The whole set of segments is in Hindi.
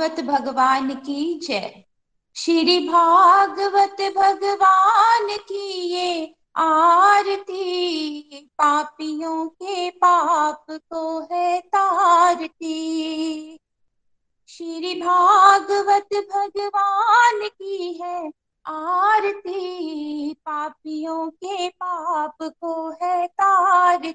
भागवत भगवान की जय। श्री भागवत भगवान की ये आरती, पापियों के पाप को है तारती। श्री भागवत भगवान की है आरती, पापियों के पाप को है तार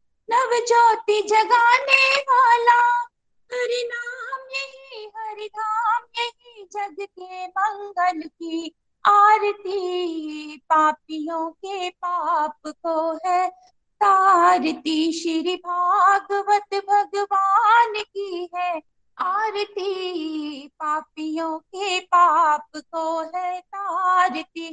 नव ज्योति जगाने वाला। हरि नाम यही हरि धाम यही, जग के मंगल की आरती। पापियों के पाप को है तारती श्री भागवत भगवान की है आरती। पापियों के पाप को है तारती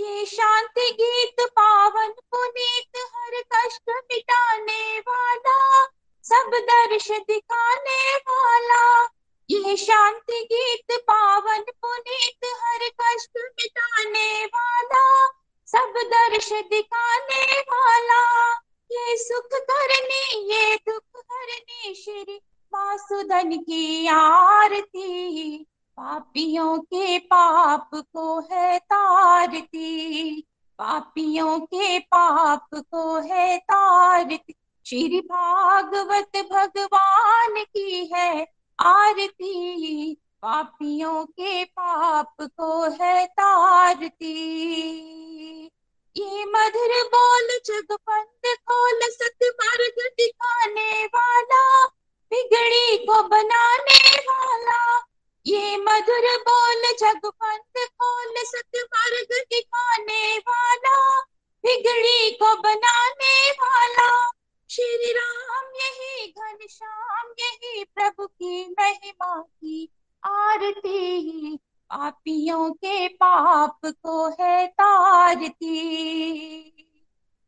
ये शांति गीत पावन पुनीत, हर कष्ट मिटाने वाला, सब दर्श दिखाने वाला। ये शांति गीत पावन पुनीत, हर कष्ट मिटाने वाला, सब दर्श दिखाने वाला। ये सुख करनी, ये दुख हरनी श्री वासुधन की आरती। पापियों के पाप को है तारती, पापियों के पाप को है तारती। श्री भागवत भगवान की है आरती, पापियों के पाप को है तारती। ये मधुर बोल जग बंद खोल सत मार्ग दिखाने वाला, बिगड़ी को बनाने वाला ये मधुर बोल जग बंद खोल सत मार्ग दिखाने वाला बिगड़ी को बनाने वाला। श्री राम, यही घन श्याम, यही प्रभु की महिमा की आरती। पापियों के पाप को है तारती।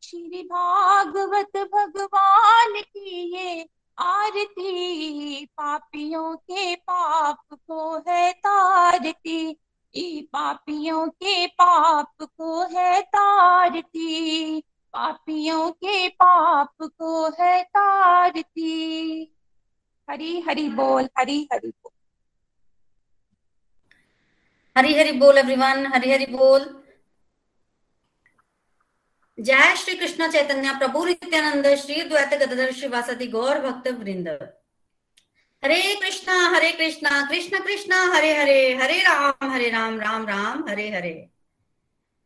श्री भागवत भगवान की ये आरती, पापियों के पाप को है तारती। पापियों के पाप को है तारती। पापियों के पाप को है तारती। हरी हरी बोल, हरी हरी बोल। हरी हरी बोल एवरीवन हरी हरी बोल। जय श्री कृष्ण चैतन्य, प्रभु नित्यानंद, श्री द्वैत गदधर श्रीवासति गौर भक्त वृंद। Hare Krishna Hare Krishna, Krishna Krishna, Hare Hare Hare Ram Hare Ram Ram Ram, Hare Hare.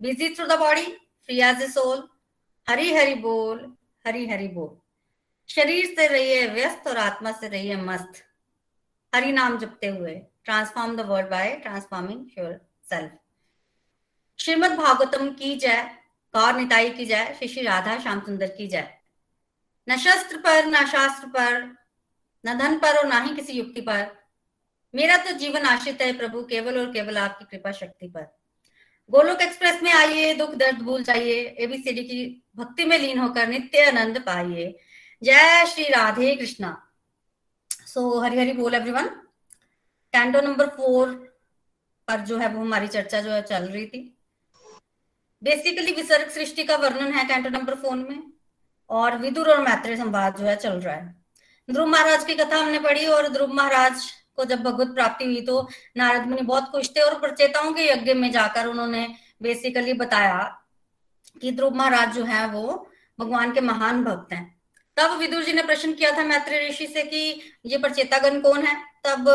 Busy through the body free as a soul Hari Hari बोल, हरी हरि बोल। शरीर से रहिए व्यस्त और आत्मा से रहिए मस्त। हरि नाम जपते हुए transform the world by transforming yourself Shrimad Bhagavatam की जय। गौर निताई की जय श्री श्री राधा श्याम सुंदर की जय। न शस्त्र पर न शास्त्र पर न धन पर और ना ही किसी युक्ति पर। मेरा तो जीवन आश्रित है प्रभु केवल और केवल आपकी कृपा शक्ति पर। गोलोक एक्सप्रेस में आइए दुख दर्द भूल जाइए एबीसीडी की भक्ति में लीन होकर नित्य आनंद पाइए। जय श्री राधे कृष्णा। सो so, हरी हरी बोल एवरीवन कैंडो नंबर फोर पर जो है वो हमारी चर्चा जो है चल रही थी। बेसिकली विसर्ग सृष्टि का वर्णन है कैंटो नंबर फ़ोन में, और विदुर और मैत्रेय संवाद जो है चल रहा है। ध्रुव महाराज की कथा हमने पढ़ी, और ध्रुव महाराज को जब भगवत प्राप्ति हुई तो नारद मुनि बहुत खुश थे, और प्रचेताओं के यज्ञ में जाकर उन्होंने बेसिकली बताया कि ध्रुव महाराज जो है, वो भगवान के महान भक्त हैं। तब विदुर जी ने प्रश्न किया था मैत्री ऋषि से कि ये प्रचेतागण कौन है? तब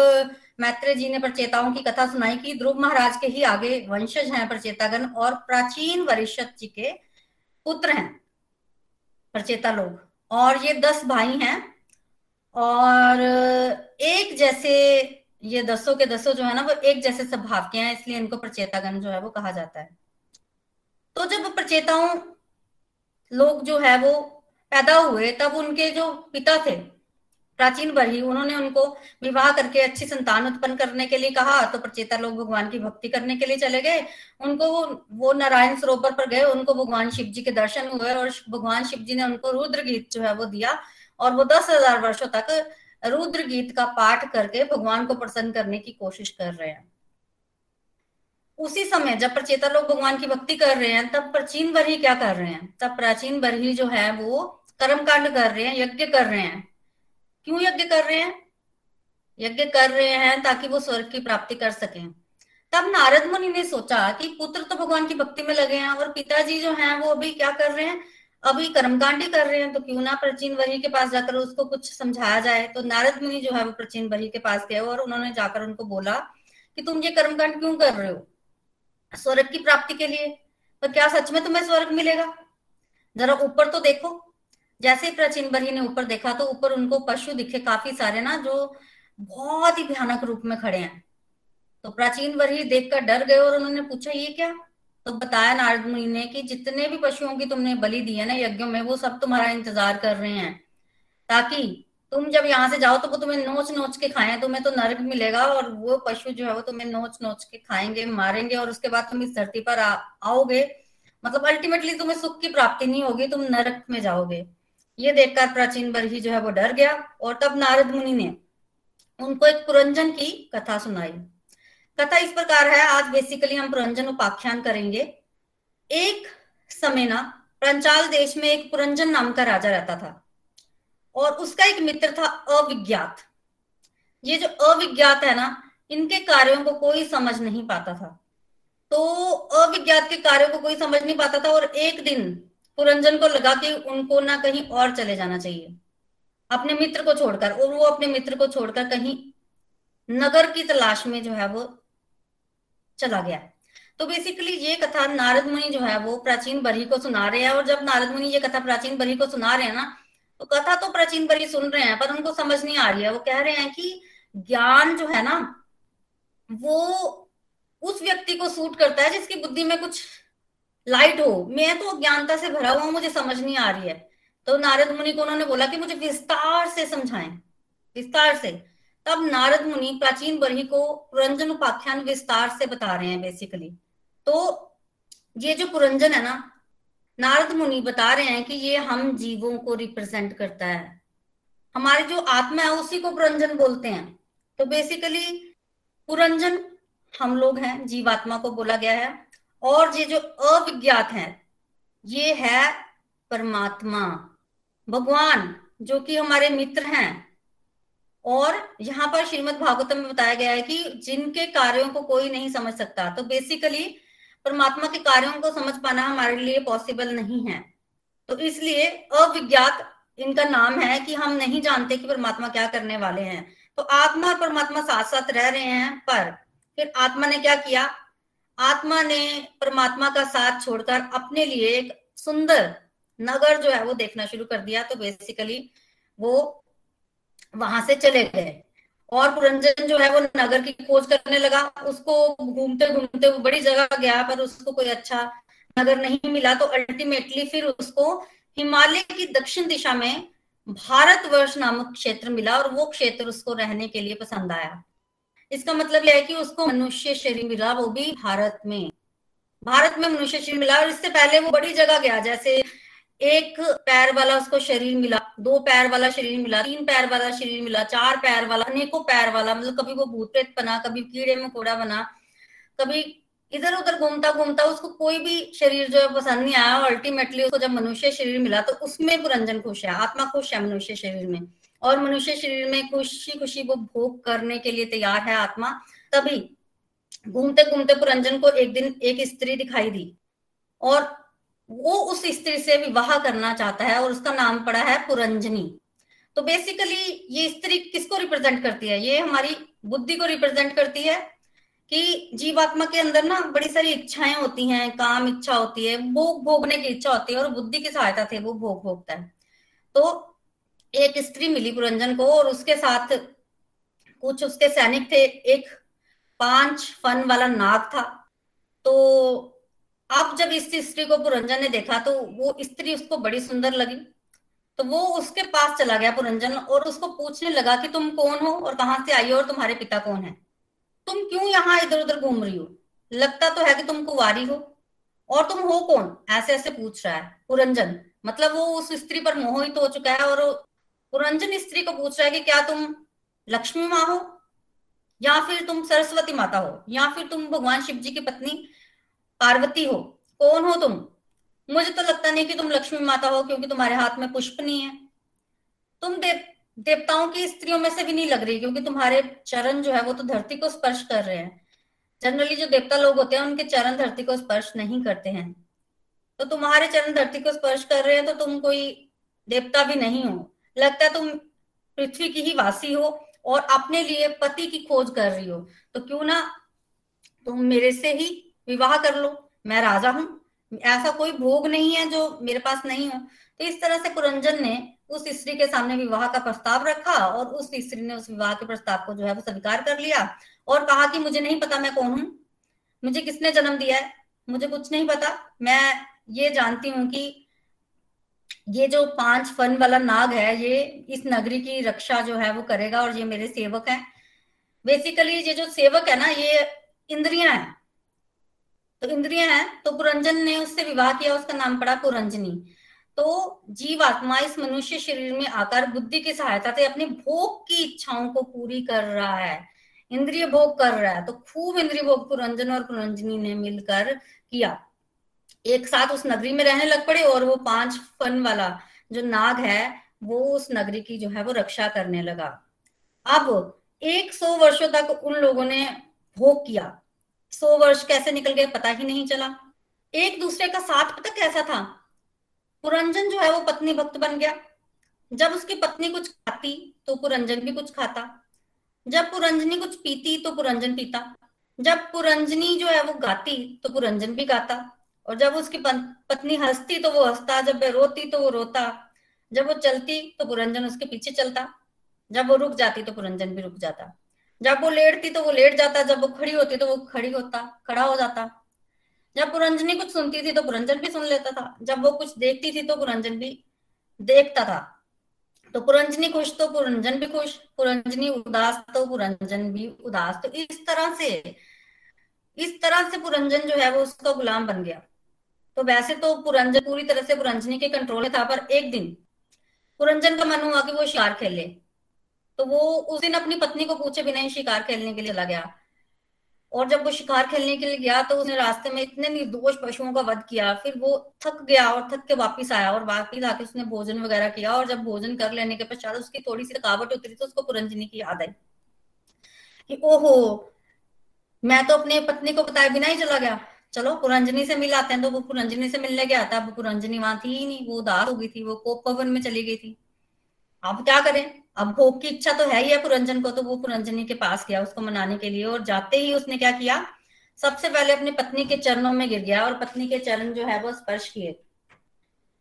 मैत्रेय जी ने प्रचेताओं की कथा सुनाई कि ध्रुव महाराज के ही आगे वंशज हैं प्रचेतागण और प्राचीन वरिष्ठ जी के पुत्र हैं प्रचेता लोग। और ये दस भाई हैं और एक जैसे ये दसों के दसों जो है ना, वो एक जैसे स्वभाव के हैं, इसलिए इनको प्रचेतागण जो है वो कहा जाता है। तो जब प्रचेताओं लोग जो है वो पैदा हुए, तब उनके जो पिता थे प्राचीन बरही, उन्होंने उनको विवाह करके अच्छी संतान उत्पन्न करने के लिए कहा तो प्रचेता लोग भगवान की भक्ति करने के लिए चले गए। उनको वो नारायण सरोवर पर गए, उनको भगवान शिव जी के दर्शन हुए और भगवान शिव जी ने उनको रुद्र गीत जो है वो दिया और वो दस हज़ार वर्षो तक रुद्र गीत का पाठ करके भगवान को प्रसन्न करने की कोशिश कर रहे हैं। उसी समय जब प्रचेता लोग भगवान की भक्ति कर रहे हैं, तब प्राचीन बरही क्या कर रहे हैं? तब प्राचीन बरही जो है वो कर्म कांड कर रहे हैं, यज्ञ कर रहे हैं। क्यों यज्ञ कर रहे हैं? यज्ञ कर रहे हैं ताकि वो स्वर्ग की प्राप्ति कर सकें। तब नारद मुनि ने सोचा कि पुत्र तो भगवान की भक्ति में लगे हैं और पिताजी जो हैं वो अभी क्या कर रहे हैं? अभी कर्मकांडी कर रहे हैं तो क्यों ना प्राचीन वरी के पास जाकर उसको कुछ समझाया जाए। तो नारद मुनि जो है वो प्राचीन वरी के पास गए और उन्होंने जाकर उनको बोला कि तुम ये कर्मकांड क्यों कर रहे हो? स्वर्ग की प्राप्ति के लिए? तो क्या सच में तुम्हें स्वर्ग मिलेगा? जरा ऊपर तो देखो। जैसे प्राचीन बरही ने ऊपर देखा तो ऊपर उनको पशु दिखे काफ़ी सारे ना जो बहुत ही भयानक रूप में खड़े हैं। तो प्राचीन बरही देखकर डर गए और उन्होंने पूछा ये क्या? तो बताया नारद मुनि ने कि जितने भी पशुओं की तुमने बलि दी है ना यज्ञों में वो सब तुम्हारा इंतज़ार कर रहे हैं। ताकि तुम जब यहाँ से जाओ तो वो तुम्हें नोच नोच के खाएँ तुम्हें तो नरक मिलेगा और वो पशु जो है वो तुम्हें नोच नोच के खाएँगे मारेंगे और उसके बाद तुम इस धरती पर आ, आओगे। मतलब अल्टीमेटली तुम्हें सुख की प्राप्ति नहीं होगी तुम नरक में जाओगे। ये देखकर प्राचीन बरही जो है वो डर गया और तब नारद मुनि ने उनको एक पुरंजन की कथा सुनाई। कथा इस प्रकार है, आज बेसिकली हम पुरंजन उपाख्यान करेंगे। एक समय ना पंचाल देश में एक पुरंजन नाम का राजा रहता था और उसका एक मित्र था अविज्ञात। ये जो अविज्ञात है ना, इनके कार्यों को कोई समझ नहीं पाता था। तो अविज्ञात के कार्यों को कोई समझ नहीं पाता था और एक दिन पुरंजन को लगा कि उनको ना कहीं और चले जाना चाहिए। अपने मित्र को छोड़कर, और वो अपने मित्र को छोड़कर कहीं नगर की तलाश में जो है वो चला गया। तो बेसिकली ये कथा नारद मुनि जो है वो प्राचीन बरी को सुना रहे हैं, और जब नारद मुनि ये कथा प्राचीन बरी को सुना रहे हैं ना तो कथा तो प्राचीन बरी सुन रहे हैं, पर उनको समझ नहीं आ रही है। वो कह रहे हैं कि ज्ञान जो है ना, वो उस व्यक्ति को सूट करता है जिसकी बुद्धि में कुछ लाइट हो। मैं तो अज्ञानता से भरा हुआ मुझे समझ नहीं आ रही है। तो नारद मुनि को उन्होंने बोला कि मुझे विस्तार से समझाएँ। विस्तार से। तब नारद मुनि प्राचीन बरही को पुरंजन उपाख्यान विस्तार से बता रहे हैं बेसिकली तो ये जो पुरंजन है ना, नारद मुनि बता रहे हैं कि ये हम जीवों को रिप्रेजेंट करता है। हमारी जो आत्मा है, उसी को पुरंजन बोलते हैं। तो बेसिकली पुरंजन हम लोग हैं, जीवात्मा को बोला गया है। और ये जो अविज्ञात है, ये है परमात्मा, भगवान, जो कि हमारे मित्र हैं। और यहाँ पर श्रीमद भागवतम में बताया गया है कि जिनके कार्यों को कोई नहीं समझ सकता तो बेसिकली परमात्मा के कार्यों को समझ पाना हमारे लिए पॉसिबल नहीं है। तो इसलिए अविज्ञात इनका नाम है कि हम नहीं जानते कि परमात्मा क्या करने वाले हैं। तो आत्मा और परमात्मा साथ साथ रह रहे हैं, पर फिर आत्मा ने क्या किया? आत्मा ने परमात्मा का साथ छोड़कर अपने लिए एक सुंदर नगर जो है वो देखना शुरू कर दिया तो बेसिकली वो वहाँ से चले गए। और पुरंजन जो है वो नगर की खोज करने लगा। उसको घूमते घूमते वो बड़ी जगह गया, पर उसको कोई अच्छा नगर नहीं मिला। तो अल्टीमेटली फिर उसको हिमालय की दक्षिण दिशा में भारतवर्ष नामक क्षेत्र मिला, और वो क्षेत्र उसको रहने के लिए पसंद आया। इसका मतलब यह है कि उसको मनुष्य शरीर मिला, वो भी भारत में। भारत में मनुष्य शरीर मिला और इससे पहले वो बड़ी जगह गया, जैसे एक पैर वाला उसको शरीर मिला, दो पैर वाला शरीर मिला, तीन पैर वाला शरीर मिला, चार पैर वाला, अनेकों पैर वाला मतलब कभी वो भूत प्रेत बना, कभी कीड़े में कोड़ा बना, कभी इधर उधर घूमता घूमता उसको कोई भी शरीर जो है पसंद नहीं आया। और अल्टीमेटली उसको जब मनुष्य शरीर मिला तो उसमें पुरंजन खुश है, आत्मा खुश है मनुष्य शरीर में। और मनुष्य शरीर में खुशी खुशी वो भोग करने के लिए तैयार है आत्मा। तभी घूमते घूमते पुरंजन को एक दिन एक स्त्री दिखाई दी और वो उस स्त्री से विवाह करना चाहता है और उसका नाम पड़ा है पुरंजनी। तो बेसिकली ये स्त्री किसको रिप्रेजेंट करती है? ये हमारी बुद्धि को रिप्रेजेंट करती है कि जीवात्मा के अंदर ना बड़ी सारी इच्छाएँ होती हैं, काम इच्छा होती है, भोग भोगने की इच्छा होती है और बुद्धि की सहायता से वो भोग भोगता है। तो एक स्त्री मिली पुरंजन को और उसके साथ कुछ उसके सैनिक थे। एक पाँच फन वाला नाग था। तो अब जब इस स्त्री को पुरंजन ने देखा तो वो स्त्री उसको बड़ी सुंदर लगी। तो वो उसके पास चला गया पुरंजन और उसको पूछने लगा कि तुम कौन हो और कहाँ से आई हो और तुम्हारे पिता कौन है? तुम क्यों यहाँ इधर उधर घूम रही हो? लगता तो है कि तुम कुवारी हो। और तुम हो कौन? ऐसे ऐसे पूछ रहा है पुरंजन मतलब वो उस स्त्री पर मोहित हो चुका है और पुरंजन स्त्री को पूछ रहा है कि क्या तुम लक्ष्मी माँ हो? या फिर तुम सरस्वती माता हो? या फिर तुम भगवान शिव जी की पत्नी पार्वती हो? कौन हो तुम? मुझे तो लगता नहीं कि तुम लक्ष्मी माता हो, क्योंकि तुम्हारे हाथ में पुष्प नहीं है। तुम देव, देवताओं की स्त्रियों में से भी नहीं लग रही, क्योंकि तुम्हारे चरण जो है वो तो धरती को स्पर्श कर रहे हैं। जनरली जो देवता लोग होते हैं, उनके चरण धरती को स्पर्श नहीं करते हैं। तो तुम्हारे चरण धरती को स्पर्श कर रहे हैं तो तुम कोई देवता भी नहीं हो। लगता है तुम पृथ्वी की ही वासी हो और अपने लिए पति की खोज कर रही हो। तो क्यों ना तुम मेरे से ही विवाह कर लो, मैं राजा हूँ। ऐसा कोई भोग नहीं है जो मेरे पास नहीं हो। तो इस तरह से पुरंजन ने उस स्त्री के सामने विवाह का प्रस्ताव रखा और उस स्त्री ने उस विवाह के प्रस्ताव को जो है वो स्वीकार कर लिया और कहा कि मुझे नहीं पता मैं कौन हूँ। मुझे किसने जन्म दिया है? मुझे कुछ नहीं पता। मैं ये जानती हूँ कि ये जो पाँच फन वाला नाग है, ये इस नगरी की रक्षा जो है वो करेगा और ये मेरे सेवक है। बेसिकली ये जो सेवक है ना, ये इंद्रिया है। तो इंद्रियाँ हैं तो पुरंजन ने उससे विवाह किया, उसका नाम पड़ा पुरंजनी। तो जीवात्मा इस मनुष्य शरीर में आकर बुद्धि की सहायता से अपनी भोग की इच्छाओं को पूरी कर रहा है। इंद्रिय भोग कर रहा है। तो खूब इंद्रिय भोग पुरंजन और पुरंजनी ने मिलकर किया। एक साथ उस नगरी में रहने लग पड़े और वो पाँच फन वाला जो नाग है, वो उस नगरी की जो है वो रक्षा करने लगा। अब एक सौ वर्षों तक उन लोगों ने भोग किया। सौ वर्ष कैसे निकल गए पता ही नहीं चला। एक दूसरे का साथ पता कैसा था? पुरंजन जो है वो पत्नी भक्त बन गया। जब उसकी पत्नी कुछ खाती तो पुरंजन भी कुछ खाता। जब पुरंजनी कुछ पीती तो पुरंजन पीता। जब पुरंजनी जो है वो गाती तो पुरंजन भी गाता। और जब उसकी पत्नी हंसती तो वो हंसता, जब वह रोती तो वो रोता, जब वो चलती तो पुरंजन उसके पीछे चलता, जब वो रुक जाती तो पुरंजन भी रुक जाता, जब वो लेटती तो वो लेट जाता, जब वो खड़ी होती तो वो खड़ी होता, खड़ा हो जाता, जब पुरंजनी कुछ सुनती थी तो पुरंजन भी सुन लेता था, जब वो कुछ देखती थी तो पुरंजन भी देखता था तो पुरंजनी खुश तो पुरंजन भी खुश, पुरंजनी उदास तो पुरंजन भी उदास तो इस तरह से, इस तरह से पुरंजन जो है वो उसका गुलाम बन गया। तो वैसे तो पुरंजन पूरी तरह से पुरंजनी के कंट्रोल में था, पर एक दिन पुरंजन का मन हुआ कि वो शिकार खेले तो वो उस दिन अपनी पत्नी को पूछे बिना ही शिकार खेलने के लिए चला गया। और जब वो शिकार खेलने के लिए गया तो उसने रास्ते में इतने निर्दोष पशुओं का वध किया, फिर वो थक गया और थक के वापिस आया और वापिस आके उसने भोजन वगैरह किया और जब भोजन कर लेने के पश्चात उसकी थोड़ी सी थकावट उतरी तो उसको पुरंजनी की याद आई। कि, ओहो, मैं तो अपने पत्नी को बताए बिना ही चला गया। चलो, पुरंजनी से मिलाते हैं तो वो पुरंजनी से मिलने गया था पुरंजनी वहाँ थी ही नहीं, वो उदास हो गई थी, वो कोप भवन में चली गई थी। अब क्या करें? अब भोग की इच्छा तो है ही है पुरंजन को तो वो पुरंजनी के पास गया उसको मनाने के लिए, और जाते ही उसने क्या किया? सबसे पहले अपनी पत्नी के चरणों में गिर गया, और पत्नी के चरण जो है वो स्पर्श किए।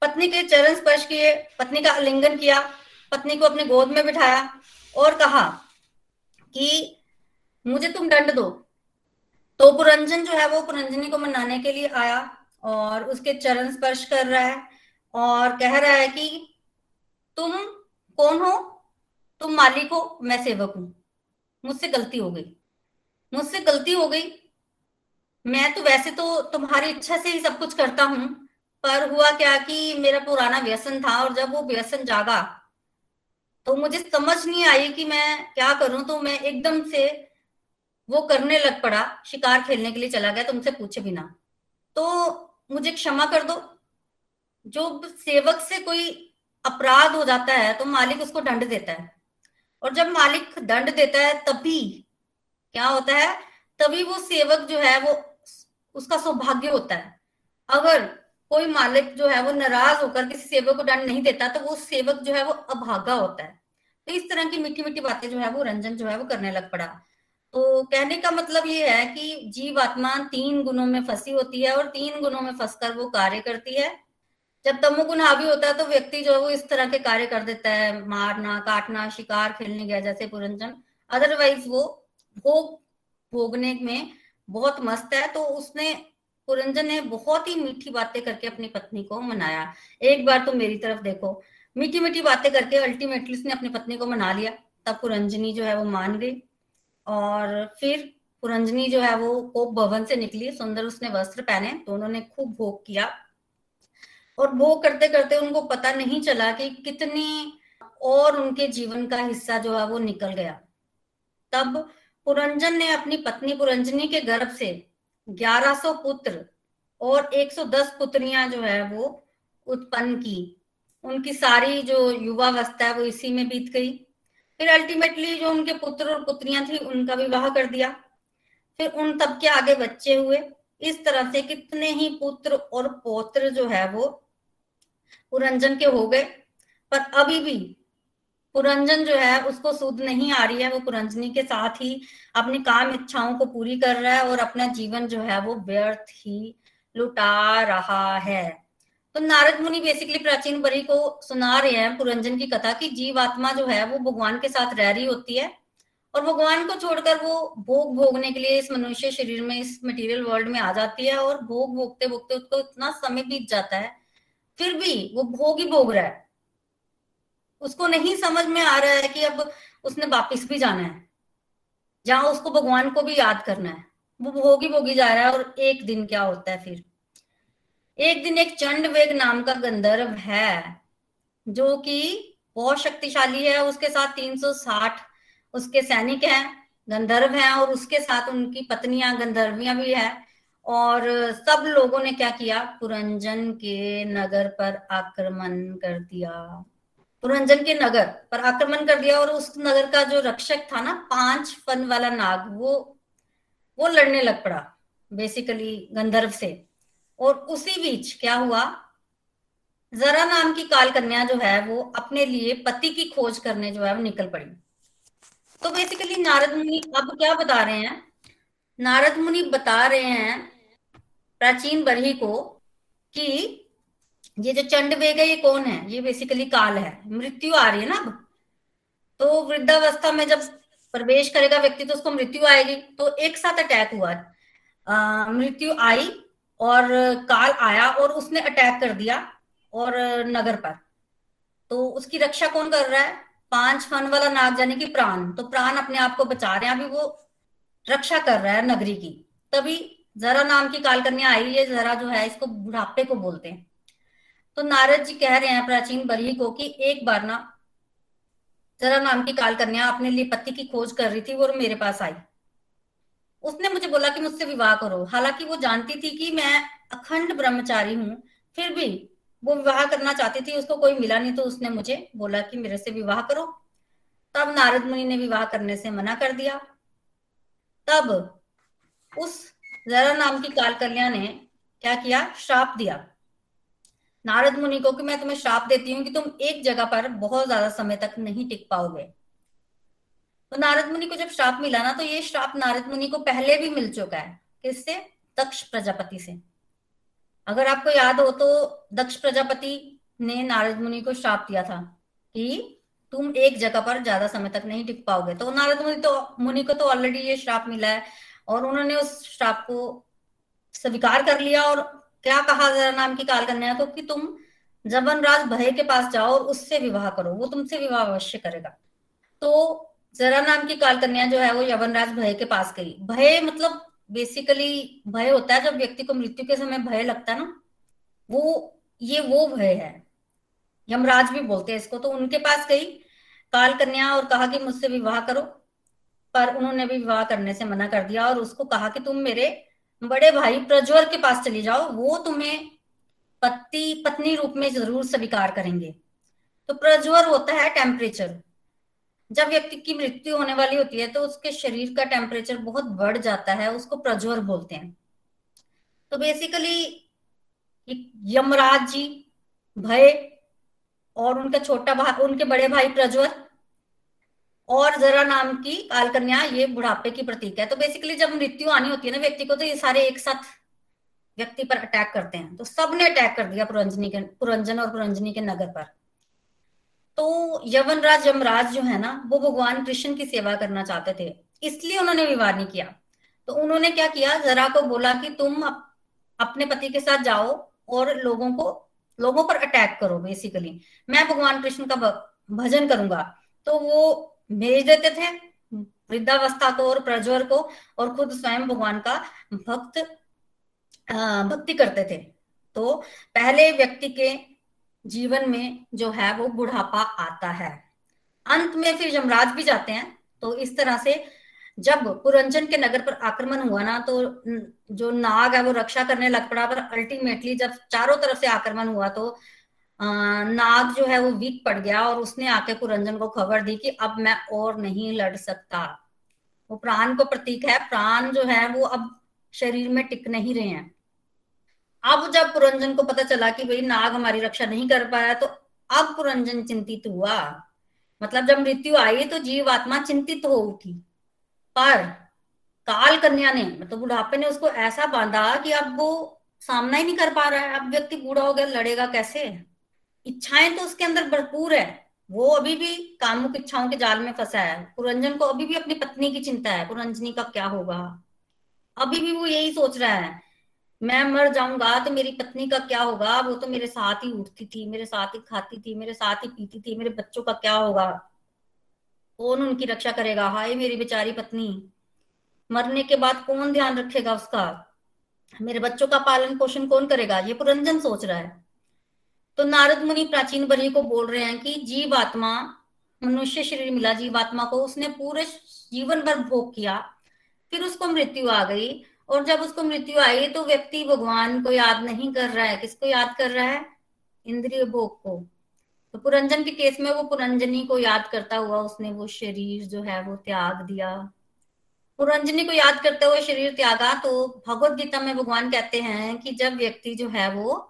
पत्नी के चरण स्पर्श किए, पत्नी का आलिंगन किया, पत्नी को अपने गोद में बिठाया, और कहा कि, मुझे तुम दंड दो तो पुरंजन जो है वो पुरंजनी को मनाने के लिए आया और उसके चरण स्पर्श कर रहा है और कह रहा है कि तुम कौन हो? तुम मालिक हो, मैं सेवक हूँ। मुझसे गलती हो गई। मुझसे गलती हो गई। मैं तो वैसे तो तुम्हारी इच्छा से ही सब कुछ करता हूँ, पर हुआ क्या कि मेरा पुराना व्यसन था और जब वो व्यसन जागा तो मुझे समझ नहीं आई कि मैं क्या करूँ तो मैं एकदम से वो करने लग पड़ा, शिकार खेलने के लिए चला गया, तुमसे पूछे बिना। तो मुझे क्षमा कर दो। जो सेवक से कोई अपराध हो जाता है तो मालिक उसको दंड देता है। और जब मालिक दंड देता है, तभी क्या होता है, तभी वो सेवक जो है, वो उसका सौभाग्य होता है। अगर कोई मालिक जो है, वो नाराज़ होकर किसी सेवक को दंड नहीं देता तो वो सेवक जो है, वो अभागा होता है। तो इस तरह की मीठी मीठी बातें जो है, वो रंजन जो है, वो करने लग पड़ा। तो कहने का मतलब ये है कि जीव आत्मा तीन गुणों में फंसी होती है और तीन गुणों में फंसकर वो कार्य करती है। जब तमोगुण हावी होता है तो व्यक्ति जो है वो इस तरह के कार्य कर देता है, मारना, काटना, शिकार, खेलने गया, जैसे पुरंजन। अदरवाइज़ वो भोग, भोगने में बहुत मस्त है। तो उसने, पुरंजन ने बहुत ही मीठी बातें करके अपनी पत्नी को मनाया। एक बार तो मेरी तरफ़ देखो मीठी मीठी बातें करके अल्टीमेटली उसने अपनी पत्नी को मना लिया। तब पुरंजनी जो है वो मान गई। और फिर पुरंजनी जो है वो कोप भवन से निकली, सुंदर उसने वस्त्र पहने दोनों ने खूब भोग किया। और भोग करते करते उनको पता नहीं चला कि कितनी और उनके जीवन का हिस्सा जो है वो निकल गया। तब पुरंजन ने अपनी पत्नी पुरंजनी के गर्भ से 1100 पुत्र और 110 पुत्रियाँ जो है वो उत्पन्न की। उनकी सारी जो युवावस्था है वो इसी में बीत गई। फिर अल्टीमेटली जो उनके पुत्र और पुत्रियाँ थी, उनका विवाह कर दिया। फिर उन तब के आगे बच्चे हुए। इस तरह से कितने ही पुत्र और पौत्र जो है वो पुरंजन के हो गए। पर अभी भी पुरंजन जो है, उसको सूद नहीं आ रही है। वो पुरंजनी के साथ ही अपनी काम इच्छाओं को पूरी कर रहा है और अपना जीवन जो है वो व्यर्थ ही लुटा रहा है। तो नारद मुनि बेसिकली प्राचीन बरी को सुना रहे हैं, पुरंजन की कथा की जीव आत्मा जो है वो भगवान के साथ रह रही होती है और भगवान को छोड़कर वो भोग भोगने के लिए इस मनुष्य शरीर में, इस मटेरियल वर्ल्ड में आ जाती है और भोग भोगते भोगते उसको इतना समय बीत जाता है, फिर भी वो भोग ही भोग रहा है। उसको नहीं समझ में आ रहा है कि अब उसने वापिस भी जाना है, जहाँ उसको भगवान को भी याद करना है। वो भोगी भोगी जा रहा है और एक दिन क्या होता है फिर? एक दिन एक चंड वेग नाम का गंधर्व है, जो कि बहुत शक्तिशाली है, उसके साथ 360 उसके सैनिक हैं, गंधर्व हैं, और उसके साथ उनकी पत्नियाँ, गंधर्वियाँ भी है, और सब लोगों ने क्या किया? पुरंजन के नगर पर आक्रमण कर दिया। पुरंजन के नगर पर आक्रमण कर दिया, और उस नगर का जो रक्षक था ना, पाँच फन वाला नाग, वो वो लड़ने लग पड़ा बेसिकली गंधर्व से। और उसी बीच क्या हुआ? जरा नाम की काल कन्या जो है, वो अपने लिए पति की खोज करने जो है, वो निकल पड़ी। तो बेसिकली नारद मुनि अब क्या बता रहे हैं? नारद मुनि बता रहे हैं प्राचीन बरही को कि ये जो चंड वेग है ये कौन है, ये बेसिकली काल है। मृत्यु आ रही है ना अब। तो वृद्धावस्था में जब प्रवेश करेगा व्यक्ति तो उसको मृत्यु आएगी। तो एक साथ अटैक हुआ। मृत्यु आई और काल आया और उसने अटैक कर दिया और नगर पर। तो उसकी रक्षा कौन कर रहा है? पाँच फन वाला नाग जाने की प्राण। तो प्राण अपने आप को बचा रहे हैं। अभी वो रक्षा कर रहा है नगरी की। तभी जरा नाम की काल कन्या आई। है जरा जो है, इसको बुढ़ापे को बोलते हैं। तो नारद जी कह रहे हैं प्राचीन बली को कि एक बार ना जरा नाम की काल कन्या अपने लिए पति की खोज कर रही थी और मेरे पास आई। उसने मुझे बोला कि मुझसे विवाह करो। हालाँकि वो जानती थी कि मैं अखंड ब्रह्मचारी हूँ, फिर भी वो विवाह करना चाहती थी, उसको कोई मिला नहीं तो उसने मुझे बोला कि मेरे से विवाह करो। तब नारद मुनि ने विवाह करने से मना कर दिया। तब उस जरा नाम की काल कन्या ने क्या किया? श्राप दिया। नारद मुनि को कि मैं तुम्हें श्राप देती हूँ कि तुम एक जगह पर बहुत ज़्यादा समय तक नहीं टिक पाओगे। तो नारद मुनि को जब श्राप मिला ना तो ये श्राप नारद मुनि को पहले भी मिल चुका है। किससे? दक्ष प्रजापति से। अगर आपको याद हो तो दक्ष प्रजापति ने नारद मुनि को श्राप दिया था कि तुम एक जगह पर ज़्यादा समय तक नहीं टिक पाओगे। तो नारद मुनि तो मुनि को तो ऑलरेडी ये श्राप मिला है और उन्होंने उस श्राप को स्वीकार कर लिया और क्या कहा जरा नाम की काल कन्या को कि तुम जबन राज भय के पास जाओ और उससे विवाह करो, वो तुमसे विवाह अवश्य करेगा। तो जरा नाम की काल कन्या जो है वो यवनराज भय के पास गई। भय मतलब बेसिकली भय होता है, जब व्यक्ति को मृत्यु के समय भय लगता है ना, वो, ये वो भय है। यमराज भी बोलते हैं इसको तो उनके पास गई काल कन्या और कहा कि मुझसे विवाह करो, पर उन्होंने भी विवाह करने से मना कर दिया और उसको कहा कि तुम मेरे बड़े भाई प्रज्वर के पास चली जाओ, वो तुम्हें पति, पत्नी रूप में ज़रूर स्वीकार करेंगे। तो प्रज्वर होता है टेम्परेचर जब व्यक्ति की मृत्यु होने वाली होती है तो उसके शरीर का टेम्परेचर बहुत बढ़ जाता है, उसको प्रज्वर बोलते हैं। तो बेसिकली यमराज जी, भय और उनका छोटा भाई उनके बड़े भाई प्रज्वर और जरा नाम की कालकन्या ये बुढ़ापे की प्रतीक है। तो बेसिकली जब मृत्यु आनी होती है ना व्यक्ति को तो ये सारे एक साथ व्यक्ति पर अटैक करते हैं। तो सबने अटैक कर दिया पुरंजनी के, पुरंजन और पुरंजनी के नगर पर। तो यवनराज यमराज जो है ना, वो भगवान कृष्ण की सेवा करना चाहते थे, इसलिए उन्होंने विवाह नहीं किया। तो उन्होंने क्या किया, जरा को बोला कि तुम अपने पति के साथ जाओ और लोगों को, लोगों पर अटैक करो बेसिकली मैं भगवान कृष्ण का भजन करूँगा। तो वो भेज देते थे वृद्धावस्था को और प्रज्वर को और खुद स्वयं भगवान का भक्त भक्ति करते थे। तो पहले व्यक्ति के जीवन में जो है वो बुढ़ापा आता है। अंत में फिर यमराज भी जाते हैं तो इस तरह से जब पुरंजन के नगर पर आक्रमण हुआ ना तो जो नाग है वो रक्षा करने लग पड़ा, पर अल्टीमेटली जब चारों तरफ़ से आक्रमण हुआ तो नाग जो है वो वीक पड़ गया और उसने आके पुरंजन को खबर दी कि अब मैं और नहीं लड़ सकता। वो प्राण को प्रतीक है, प्राण जो है वो अब शरीर में टिक नहीं रहे हैं। अब जब पुरंजन को पता चला कि भाई नाग हमारी रक्षा नहीं कर पाया तो अब पुरंजन चिंतित हुआ। मतलब जब मृत्यु आई तो जीव आत्मा चिंतित हो उठी। पर काल कन्या ने मतलब बुढ़ापे ने उसको ऐसा बांधा कि अब वो सामना ही नहीं कर पा रहा है। अब व्यक्ति बूढ़ा हो गया, लड़ेगा कैसे? इच्छाएँ तो उसके अंदर भरपूर है। वो अभी भी कामुक इच्छाओं के जाल में फंसा है। पुरंजन को अभी भी अपनी पत्नी की चिंता है, पुरंजनी का क्या होगा? अभी भी वो यही सोच रहा है। मैं मर जाऊँगा तो मेरी पत्नी का क्या होगा? वो तो मेरे साथ ही उठती थी, मेरे साथ ही खाती थी, मेरे साथ ही पीती थी, मेरे बच्चों का क्या होगा? कौन उनकी रक्षा करेगा? हाय मेरी बेचारी पत्नी। मरने के बाद कौन ध्यान रखेगा उसका? मेरे बच्चों का पालन पोषण कौन करेगा? ये पुरंजन सोच रहा है। तो नारद मुनि प्राचीन बरी को बोल रहे हैं कि जीव आत्मा मनुष्य शरीर मिला जीव आत्मा को, उसने पूरे जीवन भर भोग किया, फिर उसको मृत्यु आ गई। और जब उसको मृत्यु आई तो व्यक्ति भगवान को याद नहीं कर रहा है। किसको याद कर रहा है? इंद्रिय भोग को। तो पुरंजन के केस में वो पुरंजनी को याद करता हुआ उसने वो शरीर जो है वो त्याग दिया। पुरंजनी को याद करते हुए शरीर त्यागा तो भगवत गीता में भगवान कहते हैं कि जब व्यक्ति जो है वो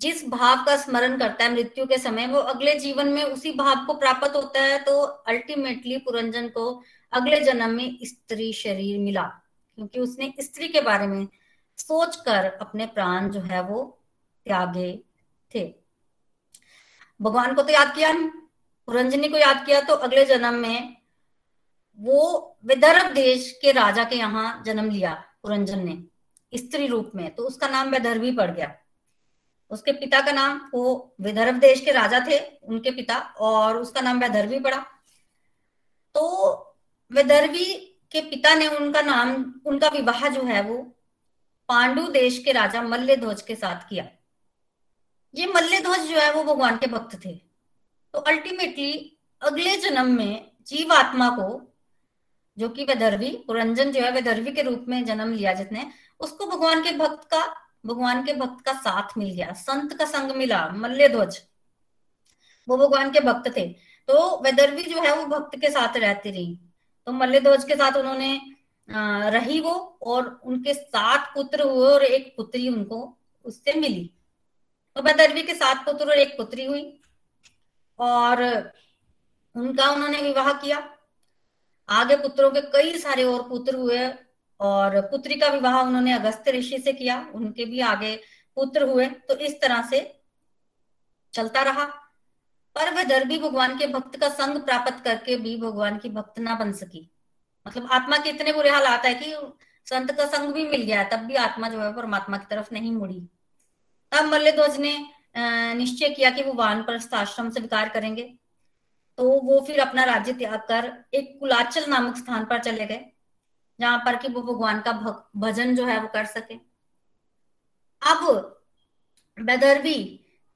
जिस भाव का स्मरण करता है मृत्यु के समय, वो अगले जीवन में उसी भाव को प्राप्त होता है तो अल्टीमेटली पुरंजन को अगले जन्म में स्त्री शरीर मिला। क्योंकि उसने स्त्री के बारे में सोचकर अपने प्राण जो है वो त्यागे थे। भगवान को तो याद किया पुरंजनी को याद किया तो अगले जन्म में वो विदर्भ देश के राजा के यहाँ जन्म लिया पुरंजन ने, स्त्री रूप में। तो उसका नाम वैदर्भी पड़ गया। उसके पिता का नाम, वो विदर्भ देश के राजा थे, उनके पिता, और उसका नाम वैदर्भी पड़ा। तो विदर्भी के पिता ने उनका नाम, उनका विवाह जो है वो पांडु देश के राजा मल्ल ध्वज के साथ किया। ये मल्ल ध्वज जो है वो भगवान के भक्त थे। तो अल्टीमेटली अगले जन्म में जीव आत्मा को, जो कि वैदर्भी पुरंजन जो है वैदर्भी के रूप में जन्म लिया जिसने, उसको भगवान के भक्त का, भगवान के भक्त का साथ मिल गया। संत का संग मिला मल्ल ध्वज वो भगवान के भक्त थे। तो वैदर्भी जो है वो भक्त के साथ रहती रही। तो मल्लध्वज के साथ उन्होंने रही वो और उनके सात पुत्र हुए और एक पुत्री उनको उससे मिली। तो बैदरवी के सात पुत्र और एक पुत्री हुई और उनका उन्होंने विवाह किया। आगे पुत्रों के कई सारे और पुत्र हुए और पुत्री का विवाह उन्होंने अगस्त ऋषि से किया, उनके भी आगे पुत्र हुए। तो इस तरह से चलता रहा। पर वह दर्भी भगवान के भक्त का संग प्राप्त करके भी भगवान की भक्त ना बन सकी। मतलब आत्मा के इतने बुरे हालात है कि संत का संग भी मिल गया, तब भी आत्मा जो है परमात्मा की तरफ़ नहीं मुड़ी। तब मल्लध्वज ने निश्चय किया कि वो वान आश्रम स्वीकार करेंगे। तो वो फिर अपना राज्य त्याग कर एक कुलाचल नामक स्थान पर चले गए, जहाँ पर कि वो भगवान का भजन जो है वो कर सके। अब बेदरवी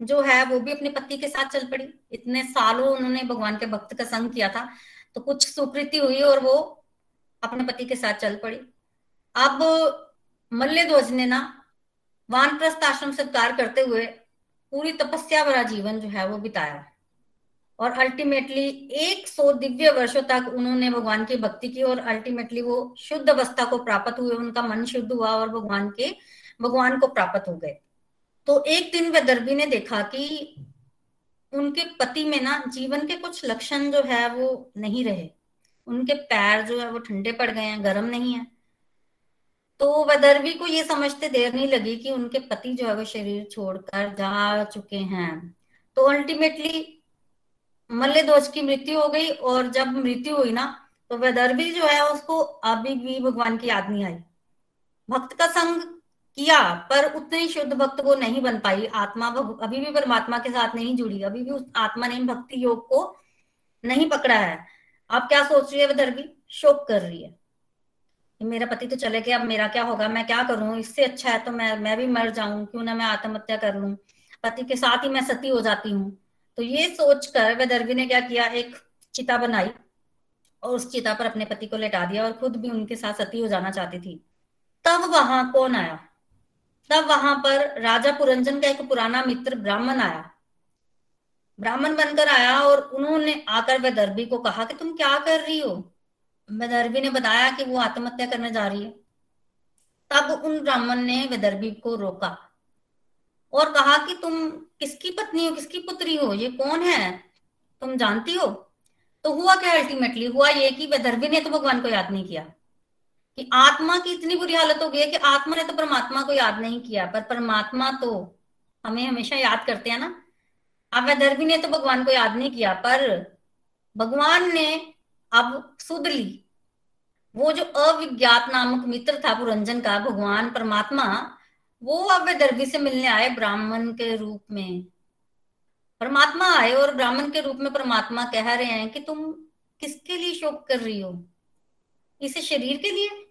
जो है वो भी अपने पति के साथ चल पड़ी। इतने सालों उन्होंने भगवान के भक्त का संग किया था तो कुछ सुकृति हुई और वो अपने पति के साथ चल पड़ी। अब मल्ले ध्वज ने ना वानप्रस्थ आश्रम से अवतार करते हुए पूरी तपस्या भरा जीवन जो है वो बिताया। और अल्टीमेटली एक सौ दिव्य वर्षों तक उन्होंने भगवान की भक्ति की और अल्टीमेटली वो शुद्ध अवस्था को प्राप्त हुए, उनका मन शुद्ध हुआ और भगवान के, भगवान को प्राप्त हो गए। तो एक दिन वैदर्भी ने देखा कि उनके पति में ना जीवन के कुछ लक्षण जो है वो नहीं रहे। उनके पैर जो है वो ठंडे पड़ गए हैं, गर्म नहीं है। तो वैदर्भी को ये समझते देर नहीं लगी कि उनके पति जो है वो शरीर छोड़कर जा चुके हैं। तो अल्टीमेटली मल्ल दोष की मृत्यु हो गई और जब मृत्यु हुई ना तो वैदर्भी जो है उसको अभी भी भगवान की याद नहीं आई। भक्त का संग किया, पर उतने शुद्ध भक्त वो नहीं बन पाई। आत्मा अभी भी परमात्मा के साथ नहीं जुड़ी, अभी भी उस आत्मा ने भक्ति योग को नहीं पकड़ा है। आप क्या सोच रही है, वैदर्भी? शोक कर रही है। मेरा पति तो चले गया अब मेरा क्या होगा? मैं क्या करूँ? इससे अच्छा है तो मैं मैं भी मर जाऊँ। क्यों ना मैं आत्महत्या कर लूँ? पति के साथ ही मैं सती हो जाती हूँ। तो ये सोचकर वैदर्भी ने क्या किया? एक चिता बनाई और उस चिता पर अपने पति को लेटा दिया और खुद भी उनके साथ सती हो जाना चाहती थी। तब वहाँ कौन आया? तब वहाँ पर राजा पुरंजन का एक पुराना मित्र ब्राह्मण आया। ब्राह्मण बनकर आया और उन्होंने आकर वैदर्भी को कहा कि तुम क्या कर रही हो? वैदर्भी ने बताया कि वो आत्महत्या करने जा रही है। तब उन ब्राह्मण ने वैदर्भी को रोका और कहा कि तुम किसकी पत्नी हो, किसकी पुत्री हो, ये कौन है? तुम जानती हो? तो हुआ क्या अल्टीमेटली हुआ ये कि वैदर्भी ने तो भगवान को याद नहीं किया। आत्मा की इतनी बुरी हालत हो गई है कि आत्मा ने तो परमात्मा को याद नहीं किया, पर परमात्मा तो हमें हमेशा याद करते हैं ना। अब वैदर्भी ने तो भगवान को याद नहीं किया, पर भगवान ने अब सुध ली। वो जो अविज्ञात नामक मित्र था पुरंजन का, भगवान परमात्मा, वो अब वैदर्भी से मिलने आए ब्राह्मण के रूप में। परमात्मा आए और ब्राह्मण के रूप में परमात्मा कह रहे हैं कि तुम किसके लिए शोक कर रही हो? इसे शरीर के लिए?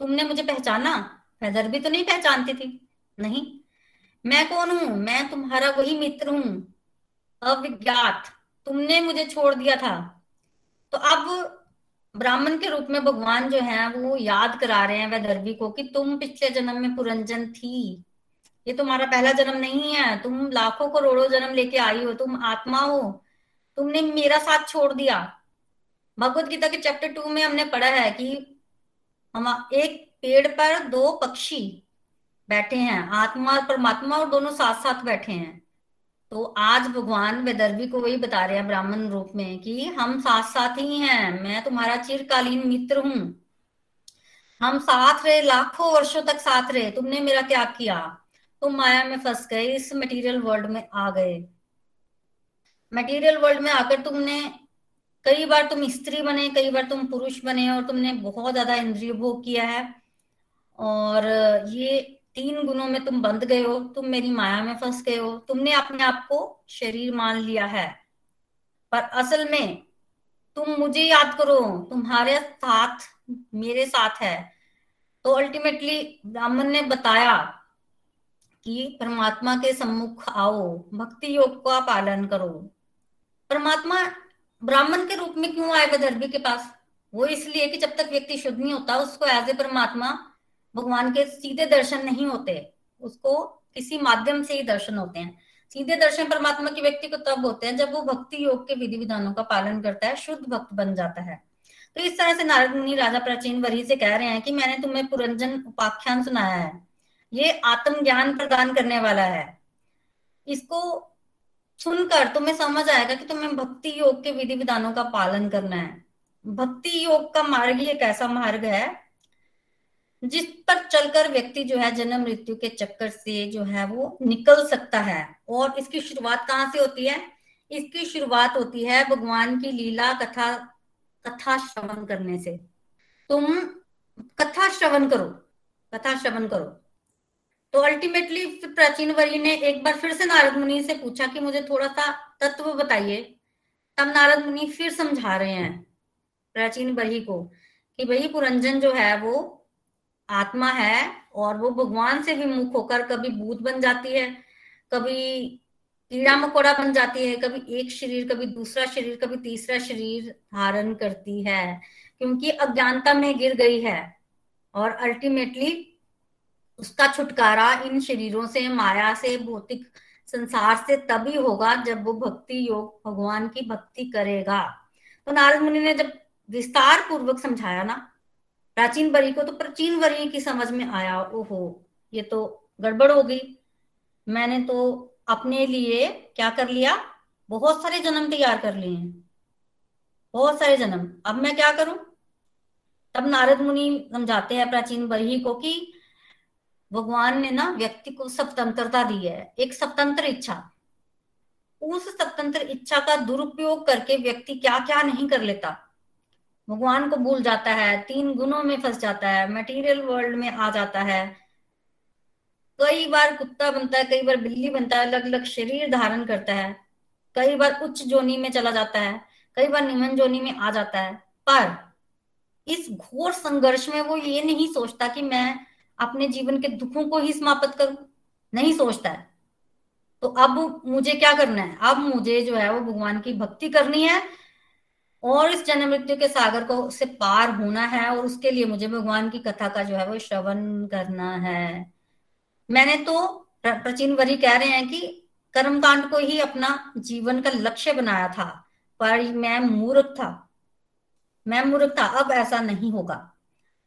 तुमने मुझे पहचाना? हैदर भी तो नहीं पहचानती थी। नहीं। मैं कौन हूँ? मैं तुम्हारा वही मित्र हूँ। अविज्ञात। तुमने मुझे छोड़ दिया था। तो अब ब्राह्मण के रूप में भगवान जो है, वो याद करा रहे हैं वैदर्भी को कि तुम पिछले जन्म में पुरंजन थी। ये तुम्हारा पहला जन्म नहीं है। तुम लाखों करोड़ों जन्म लेके आई हो। तुम आत्मा हो। तुमने मेरा साथ छोड़ दिया। भगवत गीता के चैप्टर टू में हमने पढ़ा है कि हम एक पेड़ पर दो पक्षी बैठे हैं, आत्मा और परमात्मा, और दोनों साथ साथ बैठे हैं। तो आज भगवान वेदर्भी को वही बता रहे हैं ब्राह्मण रूप में कि हम साथ साथ ही हैं, मैं तुम्हारा चिरकालीन मित्र हूँ। हम साथ रहे, लाखों वर्षों तक साथ रहे, तुमने मेरा त्याग किया। तुम माया में फंस गए, इस मटेरियल वर्ल्ड में आ गए। मटेरियल वर्ल्ड में आकर तुमने कई बार तुम स्त्री बने, कई बार तुम पुरुष बने और तुमने बहुत ज़्यादा इंद्रिय भोग किया है। और ये तीन गुणों में तुम बंध गए हो, तुम मेरी माया में फंस गए हो, तुमने अपने आप को शरीर मान लिया है। पर असल में तुम मुझे याद करो, तुम्हारे साथ, मेरे साथ है। तो अल्टीमेटली ब्राह्मण ने बताया कि परमात्मा के सम्मुख आओ, भक्ति योग का पालन करो। परमात्मा ब्राह्मण के रूप में क्यों आए विदर्भी के पास? वो इसलिए कि जब तक व्यक्ति शुद्ध नहीं होता, उसको एज ए परमात्मा भगवान के सीधे दर्शन नहीं होते। उसको किसी माध्यम से ही दर्शन होते हैं। सीधे दर्शन परमात्मा के व्यक्ति को तब होते हैं जब वो भक्ति योग के विधि विधानों का पालन करता है, शुद्ध भक्त बन जाता है। तो इस तरह से नारद मुनि राजा प्राचीन वरी से कह रहे हैं कि मैंने तुम्हें पुरंजन उपाख्यान सुनाया है। ये आत्म ज्ञान प्रदान करने वाला है। इसको सुनकर तुम्हें समझ आएगा कि तुम्हें भक्ति योग के विधि विधानों का पालन करना है। भक्ति योग का मार्ग एक ऐसा मार्ग है, जिस पर चलकर व्यक्ति जो है जन्म मृत्यु के चक्कर से जो है वो निकल सकता है। और इसकी शुरुआत कहाँ से होती है? इसकी शुरुआत होती है भगवान की लीला कथा कथा श्रवण करने से। तुम कथा श्रवण करो, कथा श्रवण करो। तो अल्टीमेटली प्राचीन वरी ने एक बार फिर से नारद मुनि से पूछा कि मुझे थोड़ा सा तत्व बताइए। तब नारद मुनि फिर समझा रहे हैं प्राचीन वरी को कि भाई पुरंजन जो है वो आत्मा है और वो भगवान से विमुख होकर कभी भूत बन जाती है, कभी कीड़ा मकोड़ा बन जाती है, कभी एक शरीर, कभी दूसरा शरीर, कभी तीसरा शरीर धारण करती है, क्योंकि अज्ञानता में गिर गई है। और अल्टीमेटली उसका छुटकारा इन शरीरों से, माया से, भौतिक संसार से तभी होगा जब वो भक्ति योग भगवान की भक्ति करेगा। तो नारद मुनि ने जब विस्तार पूर्वक समझाया ना, प्राचीन वरी को तो प्राचीन वरी की समझ में आया, ओहो, ये तो गड़बड़ हो गई। मैंने तो अपने लिए क्या कर लिया? बहुत सारे जन्म तैयार कर लिए हैं। बहुत सारे जन्म। अब मैं क्या करूँ? तब नारद मुनि समझाते हैं प्राचीन वरी को कि भगवान ने ना व्यक्ति को स्वतंत्रता दी है, एक स्वतंत्र इच्छा। उस स्वतंत्र इच्छा का दुरुपयोग करके व्यक्ति क्या क्या नहीं कर लेता। भगवान को भूल जाता है, तीन गुणों में फंस जाता है मटेरियल वर्ल्ड में आ जाता है। कई बार कुत्ता बनता है, कई बार बिल्ली बनता है अलग अलग शरीर धारण करता है। कई बार उच्च जोनी में चला जाता है, कई बार निम्न जोनी में आ जाता है। पर इस घोर संघर्ष में वो ये नहीं सोचता कि मैं अपने जीवन के दुखों को ही समाप्त करूँ? नहीं सोचता है। तो अब मुझे क्या करना है? अब मुझे जो है वो भगवान की भक्ति करनी है और इस जन्म मृत्यु के सागर को से पार होना है और उसके लिए मुझे भगवान की कथा का जो है वो श्रवण करना है। मैंने तो प्राचीन वरी कह रहे हैं कि कर्मकांड को ही अपना जीवन का लक्ष्य बनाया था, पर मैं मूर्ख था। मैं मूर्ख था। अब ऐसा नहीं होगा।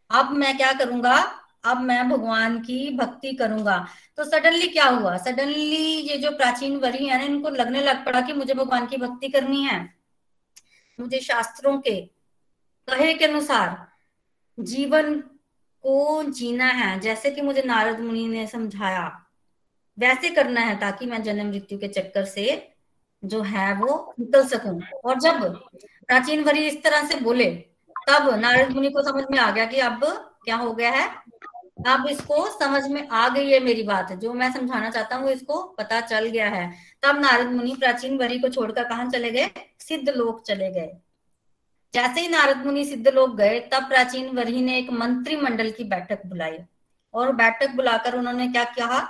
अब मैं क्या करूँगा? अब मैं भगवान की भक्ति करूँगा। तो सडनली क्या हुआ? सडनली ये जो प्राचीन वरी है ना, इनको लगने लग पड़ा कि मुझे भगवान की भक्ति करनी है। मुझे शास्त्रों के कहे के अनुसार जीवन को जीना है, जैसे कि मुझे नारद मुनि ने समझाया। वैसे करना है ताकि मैं जन्म मृत्यु के चक्कर से जो है वो निकल सकूँ। और जब प्राचीन वरी इस तरह से बोले, तब नारद मुनि को समझ में आ गया कि अब क्या हो गया है? अब इसको समझ में आ गई है मेरी बात। जो मैं समझाना चाहता हूँ इसको पता चल गया है। तब नारद मुनि प्राचीन वरी को छोड़कर कहा चले गए? सिद्ध लोक चले गए। जैसे ही नारद मुनि सिद्ध लोग गए, तब प्राचीन वरी ने एक मंत्रिमंडल की बैठक बुलाई। और बैठक बुलाकर उन्होंने क्या कहा?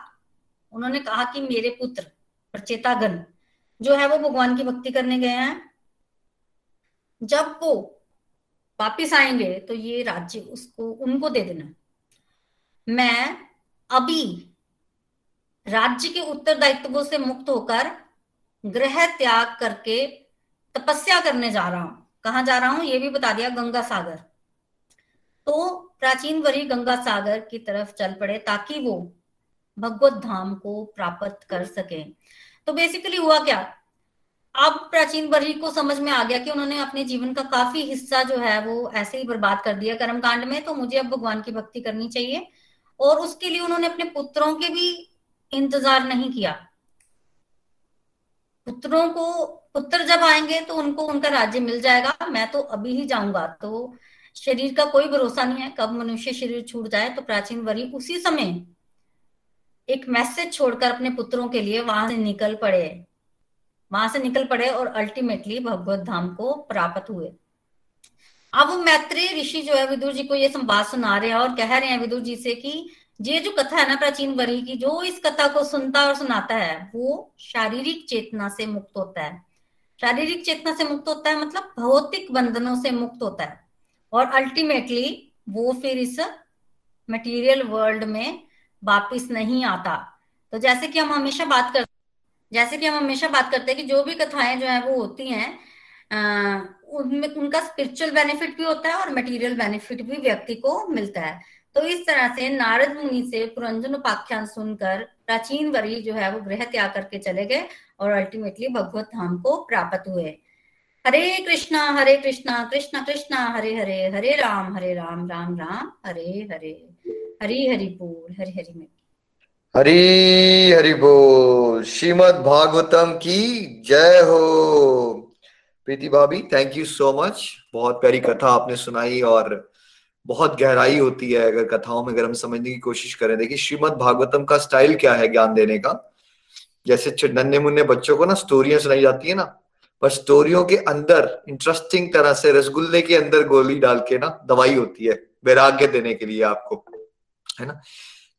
उन्होंने कहा कि मेरे पुत्र प्रचेतागन जो है, वो भगवान की भक्ति करने गए हैं। जब वो वापिस आएँगे तो ये राज्य उसको, उनको दे देना। मैं अभी राज्य के उत्तरदायित्वों से मुक्त होकर ग्रह त्याग करके तपस्या करने जा रहा हूँ। कहा जा रहा हूँ ये भी बता दिया गंगा सागर। तो प्राचीन वरी गंगा सागर की तरफ़ चल पड़े ताकि वो भगवत धाम को प्राप्त कर सके। तो बेसिकली हुआ क्या? अब प्राचीन वरी को समझ में आ गया कि उन्होंने अपने जीवन का काफ़ी हिस्सा जो है वो ऐसे ही बर्बाद कर दिया कर्मकांड में तो मुझे अब भगवान की भक्ति करनी चाहिए। और उसके लिए उन्होंने अपने पुत्रों के भी इंतज़ार नहीं किया। पुत्रों को, पुत्र जब आएँगे तो उनको उनका राज्य मिल जाएगा। मैं तो अभी ही जाऊँगा तो शरीर का कोई भरोसा नहीं है। कब मनुष्य शरीर छूट जाए तो प्राचीन वरी उसी समय एक मैसेज छोड़कर अपने पुत्रों के लिए वहाँ से निकल पड़े। वहाँ से निकल पड़े और अल्टीमेटली भगवत धाम को प्राप्त हुए। अब मैत्री ऋषि जो है, विदुर जी को ये संवाद सुना रहे हैं और कह रहे हैं विदुर जी से कि ये जो कथा है ना प्राचीन वरी की, जो इस कथा को सुनता और सुनाता है, वो शारीरिक चेतना से मुक्त होता है। शारीरिक चेतना से मुक्त होता है मतलब भौतिक बंधनों से मुक्त होता है। और अल्टीमेटली वो फिर इस मटेरियल वर्ल्ड में वापिस नहीं आता। तो जैसे कि हम हमेशा बात करते जैसे कि हम हमेशा बात करते हैं कि जो भी कथाएँ जो है वो होती हैं उनमें, उनका स्पिरिचुअल बेनिफिट भी होता है और मटेरियल बेनिफिट भी व्यक्ति को मिलता है। तो इस तरह से नारद मुनि से पुरंजन उपाख्यान सुनकर प्राचीन वरी जो है वो गृह त्याग करके चले गए और अल्टीमेटली भगवत धाम को प्राप्त हुए। हरे कृष्णा हरे कृष्णा, कृष्ण कृष्णा, हरे हरे हरे राम हरे राम राम राम, हरे हरे, हरि हरि बोल, हरि हरि में हरी हरि बोल श्रीमद भागवतम की जय हो। प्रीति भाभी थैंक यू सो मच बहुत प्यारी कथा आपने सुनाई और बहुत गहराई होती है अगर कथाओं में, अगर हम समझने की कोशिश करें। देखिए, श्रीमद भागवतम का स्टाइल क्या है ज्ञान देने का? जैसे नन्हे मुन्ने बच्चों को ना स्टोरियाँ सुनाई जाती है ना, पर स्टोरियों के अंदर इंटरेस्टिंग तरह से, रसगुल्ले के अंदर गोली डाल के ना, दवाई होती है, वैराग्य देने के लिए आपको, है ना?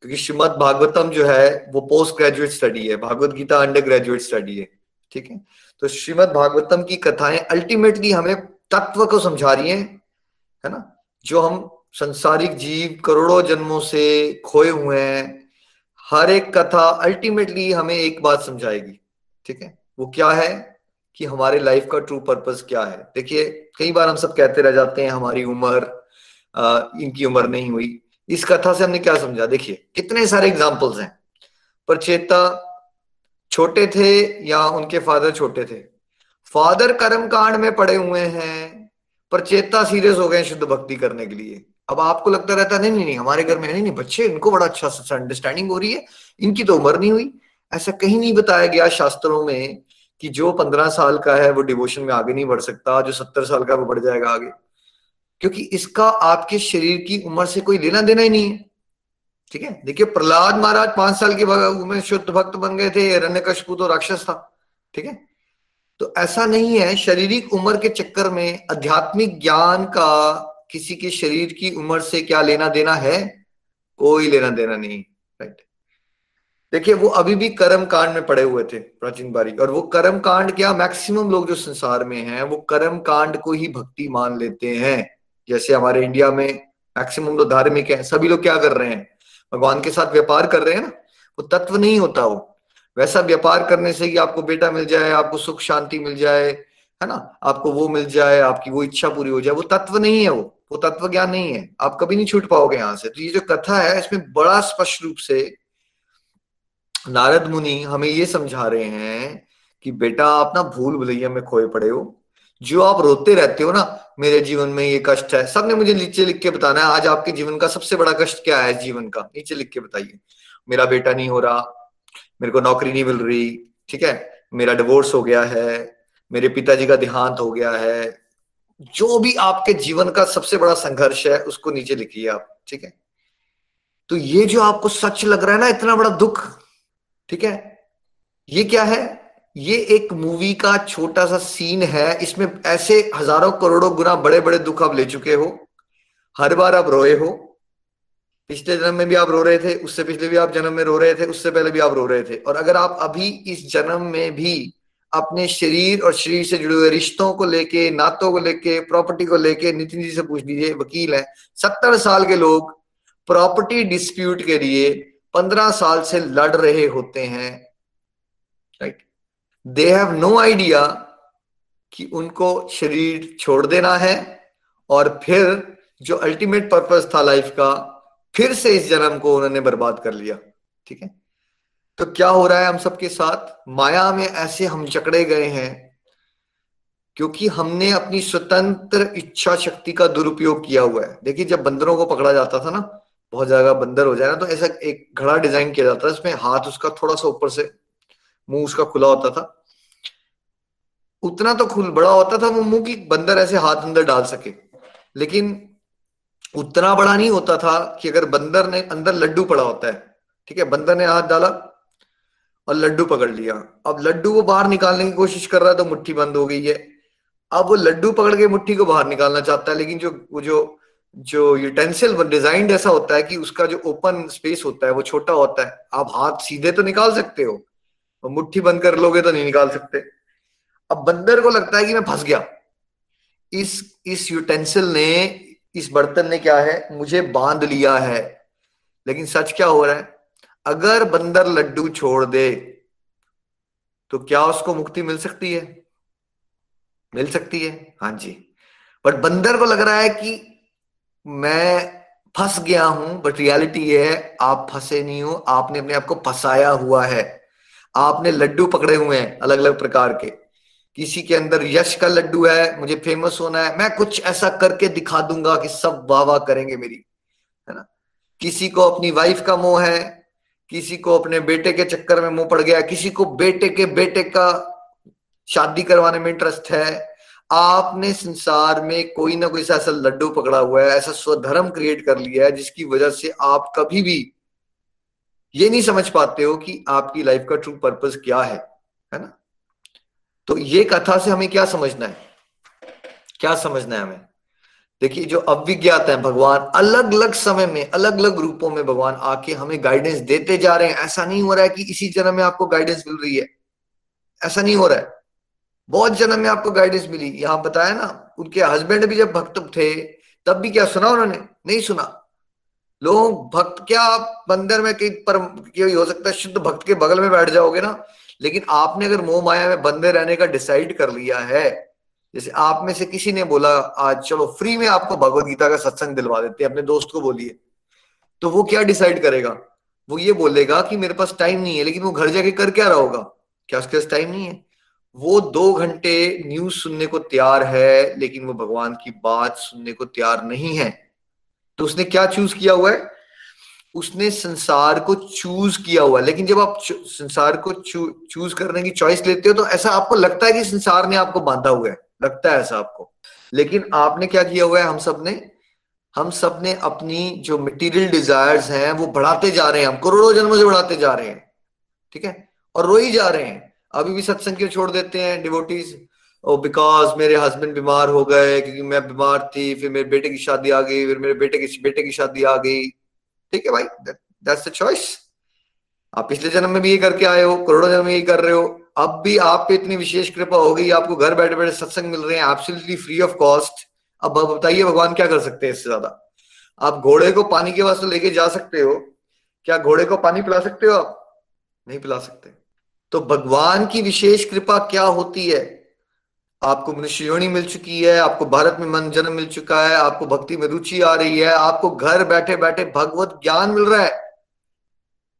क्योंकि श्रीमद भागवतम जो है, वो पोस्ट ग्रेजुएट स्टडी है, Bhagavat Gita undergraduate study है, ठीक है? तो श्रीमद भागवतम की कथाएँ अल्टीमेटली हमें तत्व को समझा रही हैं, है ना? जो हम संसारिक जीव करोड़ों जन्मों से खोए हुए हैं, हर एक कथा अल्टीमेटली हमें एक बात समझाएगी, ठीक है? वो क्या है कि हमारे लाइफ का ट्रू पर्पस क्या है? देखिए, कई बार हम सब कहते रह जाते हैं, हमारी उम्र इनकी उम्र नहीं हुई। इस कथा से हमने क्या समझा? देखिए, कितने सारे एग्जाम्पल्स हैं। पर चेता छोटे थे या उनके फादर छोटे थे। फादर कर्म कांड में पड़े हुए हैं, पर चेता सीरियस हो गए शुद्ध भक्ति करने के लिए। अब आपको लगता रहता नहीं नहीं नहीं, हमारे घर में नहीं नहीं, बच्चे, इनको बड़ा अच्छा अंडरस्टैंडिंग हो रही है, इनकी तो उम्र नहीं हुई। ऐसा कहीं नहीं बताया गया शास्त्रों में कि जो पंद्रह साल का है, वो डिवोशन में आगे नहीं बढ़ सकता, जो सत्तर साल का वो बढ़ जाएगा आगे। क्योंकि इसका आपके शरीर की उम्र से कोई लेना देना ही नहीं है। ठीक है? देखिए, प्रहलाद महाराज पाँच साल की उम्र शुद्ध भक्त बन गए थे रण्य कशपू तो राक्षस था, ठीक है? तो ऐसा नहीं है, शारीरिक उम्र के चक्कर में आध्यात्मिक ज्ञान का किसी के शरीर की उम्र से क्या लेना देना है? कोई लेना देना नहीं राइट देखिए, वो अभी भी कर्म कांड में पड़े हुए थे, प्राचीन बारी। और वो कर्म कांड क्या, मैक्सिमम लोग जो संसार में हैं, वो कर्म कांड को ही भक्ति मान लेते हैं। जैसे हमारे इंडिया में मैक्सिमम लोग धार्मिक है, सभी लोग क्या कर रहे हैं? भगवान के साथ व्यापार कर रहे हैं ना, वो तत्व नहीं होता वो। वैसा व्यापार करने से ही आपको बेटा मिल जाए, आपको सुख शांति मिल जाए, है ना? आपको वो मिल जाए, आपकी वो इच्छा पूरी हो जाए। वो तत्व नहीं है वो। वो तत्व ज्ञान नहीं है। आप कभी नहीं छूट पाओगे यहाँ से। तो ये जो कथा है, इसमें बड़ा स्पष्ट रूप से नारद मुनि हमें ये समझा रहे हैं कि बेटा आप ना भूल भुलैया में खोए पड़े हो। जो आप रोते रहते हो ना, मेरे जीवन में ये कष्ट है। सबने मुझे नीचे लिख के बताना है, आज आपके जीवन का सबसे बड़ा कष्ट क्या है जीवन का? नीचे लिख के बताइए। मेरा बेटा नहीं हो रहा, मेरे को नौकरी नहीं मिल रही, ठीक है? मेरा डिवोर्स हो गया है, मेरे पिताजी का देहांत हो गया है। जो भी आपके जीवन का सबसे बड़ा संघर्ष है, उसको नीचे लिखिए आप, ठीक है? तो ये जो आपको सच लग रहा है ना, इतना बड़ा दुख, ठीक है? ये क्या है? ये एक मूवी का छोटा सा सीन है। इसमें ऐसे हज़ारों करोड़ों गुना बड़े बड़े दुख आप ले चुके हो। हर बार आप रोए हो। पिछले जन्म में भी आप रो रहे थे, उससे पिछले भी आप जन्म में रो रहे थे, उससे पहले भी आप रो रहे थे। और अगर आप अभी इस जन्म में भी अपने शरीर और शरीर से जुड़े हुए रिश्तों को लेके, नातों को लेके प्रॉपर्टी को लेके नितिन जी से पूछ लीजिए, वकील है, सत्तर साल के लोग प्रॉपर्टी डिस्प्यूट के लिए पंद्रह साल से लड़ रहे होते हैं। दे हैव नो आइडिया कि उनको शरीर छोड़ देना है और फिर जो अल्टीमेट पर्पस था लाइफ का, फिर से इस जन्म को उन्होंने बर्बाद कर लिया, ठीक है? तो क्या हो रहा है हम सबके साथ? माया में ऐसे हम चकड़े गए हैं क्योंकि हमने अपनी स्वतंत्र इच्छा शक्ति का दुरुपयोग किया हुआ है। देखिए, जब बंदरों को पकड़ा जाता था ना, बहुत ज़्यादा बंदर हो जाए ना तो ऐसा एक घड़ा डिज़ाइन किया जाता था, इसमें हाथ उसका थोड़ा सा ऊपर से मुँह उसका खुला होता था। उतना तो खुल, बड़ा होता था वो मुँह की बंदर ऐसे हाथ अंदर डाल सके। लेकिन उतना बड़ा नहीं होता था कि अगर बंदर ने अंदर लड्डू पड़ा होता है, ठीक है? बंदर ने हाथ डाला और लड्डू पकड़ लिया। अब लड्डू को बाहर निकालने की कोशिश कर रहा है तो मुट्ठी बंद हो गई है। अब वो लड्डू पकड़ के मुट्ठी को बाहर निकालना चाहता है, लेकिन जो, वो जो जो यूटेंसिल डिज़ाइन ऐसा होता है कि उसका जो ओपन स्पेस होता है, वो छोटा होता है। आप हाथ सीधे तो निकाल सकते हो मुट्ठी बंद कर लोगे तो नहीं निकाल सकते। अब बंदर को लगता है कि मैं फंस गया। इस इस यूटेंसिल ने, इस बर्तन ने क्या है? मुझे बाँध लिया है। लेकिन सच क्या हो रहा है? अगर बंदर लड्डू छोड़ दे तो क्या उसको मुक्ति मिल सकती है? मिल सकती है। हाँ जी। बट बंदर को लग रहा है कि मैं फंस गया हूँ, बट रियलिटी ये है, आप फंसे नहीं हो, आपने अपने आप को फंसाया हुआ है। आपने लड्डू पकड़े हुए हैं अलग अलग प्रकार के। किसी के अंदर यश का लड्डू है, मुझे फ़ेमस होना है, मैं कुछ ऐसा करके दिखा दूँगा कि सब वाह वाह करेंगे मेरी, है ना? किसी को अपनी वाइफ का मोह है, किसी को अपने बेटे के चक्कर में मुँह पड़ गया किसी को बेटे के बेटे का शादी करवाने में इंटरेस्ट है। आपने संसार में कोई ना कोई ऐसा लड्डू पकड़ा हुआ है, ऐसा स्वधर्म क्रिएट कर लिया है, जिसकी वजह से आप कभी भी ये नहीं समझ पाते हो कि आपकी लाइफ का ट्रू पर्पस क्या है है ना? तो ये कथा से हमें क्या समझना है? क्या समझना है हमें? देखिए, जो अविज्ञात है, भगवान अलग अलग समय में अलग अलग रूपों में भगवान आके हमें गाइडेंस देते जा रहे हैं। ऐसा नहीं हो रहा है कि इसी जन्म में आपको गाइडेंस मिल रही है। ऐसा नहीं हो रहा है। बहुत जन्म में आपको गाइडेंस मिली। यहाँ बताया ना, उनके हस्बैंड भी जब भक्त थे, तब भी क्या सुना उन्होंने? नहीं सुना। लोग भक्त, क्या आप मंदिर में कहीं पर हो सकता है शुद्ध भक्त के बगल में बैठ जाओगे ना? लेकिन आपने अगर मोह माया में बंदे रहने का डिसाइड कर लिया है, जैसे आप में से किसी ने बोला, आज चलो फ्री में आपको भगवत गीता का सत्संग दिलवा देते हैं, अपने दोस्त को बोलिए। तो वो क्या डिसाइड करेगा? वो ये बोलेगा कि मेरे पास टाइम नहीं है, लेकिन वो घर जाके कर क्या रहा होगा? क्या उसके पास टाइम नहीं है? वो दो घंटे न्यूज़ सुनने को तैयार है, लेकिन वो भगवान की बात सुनने को तैयार नहीं है। तो उसने क्या चूज़ किया हुआ है? उसने संसार को चूज़ किया हुआ है। लेकिन जब आप संसार को चूज़ करने की चॉइस लेते हो तो ऐसा आपको लगता है कि संसार ने आपको बांधा हुआ है। लगता है ऐसा आपको। लेकिन आपने क्या किया हुआ है? हम सबने, हम सबने अपनी जो मटेरियल डिजायर्स हैं, वो बढ़ाते जा रहे हैं। हम करोड़ों जन्मों से बढ़ाते जा रहे हैं। ठीक है? और रो ही जा रहे हैं। अभी भी सत्संग क्यों छोड़ देते हैं? डिवोटीज ओ बिकॉज़ मेरे हस्बैंड बीमार हो गए, क्योंकि मैं बीमार थी, फिर मेरे बेटे की शादी आ गई, फिर मेरे बेटे की बेटे की शादी आ गई। ठीक है भाई दैट्स द चॉइस आप पिछले जन्म में भी ये करके आए हो, करोड़ों जन्म में ये कर रहे हो। अब भी आप पे इतनी विशेष कृपा हो गई आपको घर बैठे बैठे सत्संग मिल रहे हैं एब्सोल्युटली फ्री ऑफ़ कॉस्ट अब बताइए भगवान क्या कर सकते हैं इससे ज़्यादा? आप घोड़े को पानी के वास्ते लेके जा सकते हो। क्या घोड़े को पानी पिला सकते हो आप? नहीं पिला सकते। तो भगवान की विशेष कृपा क्या होती है? आपको मनुष्य योनि मिल चुकी है, आपको भारत में मन जन्म मिल चुका है, आपको भक्ति में रुचि आ रही है, आपको घर बैठे बैठे भगवत ज्ञान मिल रहा है।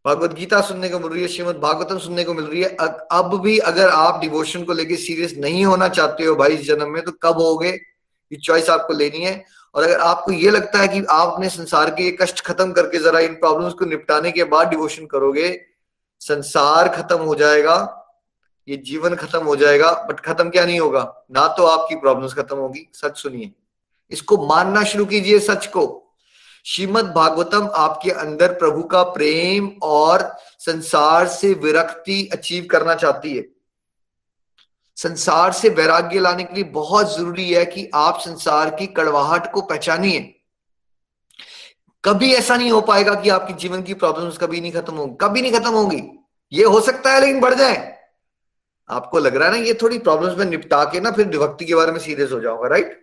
भगवत गीता सुनने को मिल रही है, श्रीमद भागवतम सुनने को मिल रही है। अब भी अगर आप डिवोशन को लेके सीरियस नहीं होना चाहते हो भाई इस जन्म में तो कब होगे? ये चॉइस आपको लेनी है। और अगर आपको ये लगता है कि आप अपने संसार के कष्ट खत्म करके जरा इन प्रॉब्लम्स को निपटाने के बाद डिवोशन करोगे, संसार खत्म हो जाएगा। ये जीवन खत्म हो जाएगा बट खत्म क्या नहीं होगा? ना तो आपकी प्रॉब्लम्स खत्म होगी। सच सुनिए। इसको मानना शुरू कीजिए सच को। श्रीमद भागवतम आपके अंदर प्रभु का प्रेम और संसार से विरक्ति अचीव करना चाहती है। संसार से वैराग्य लाने के लिए बहुत ज़रूरी है कि आप संसार की कड़वाहट को पहचानिए। कभी ऐसा नहीं हो पाएगा कि आपके जीवन की प्रॉब्लम्स कभी नहीं खत्म होंगी कभी नहीं खत्म होंगी। ये हो सकता है, लेकिन बढ़ जाए। आपको लग रहा है ना ये थोड़ी प्रॉब्लम्स में निपटा के ना फिर विभक्ति के बारे में सीरियस हो जाऊँगा राइट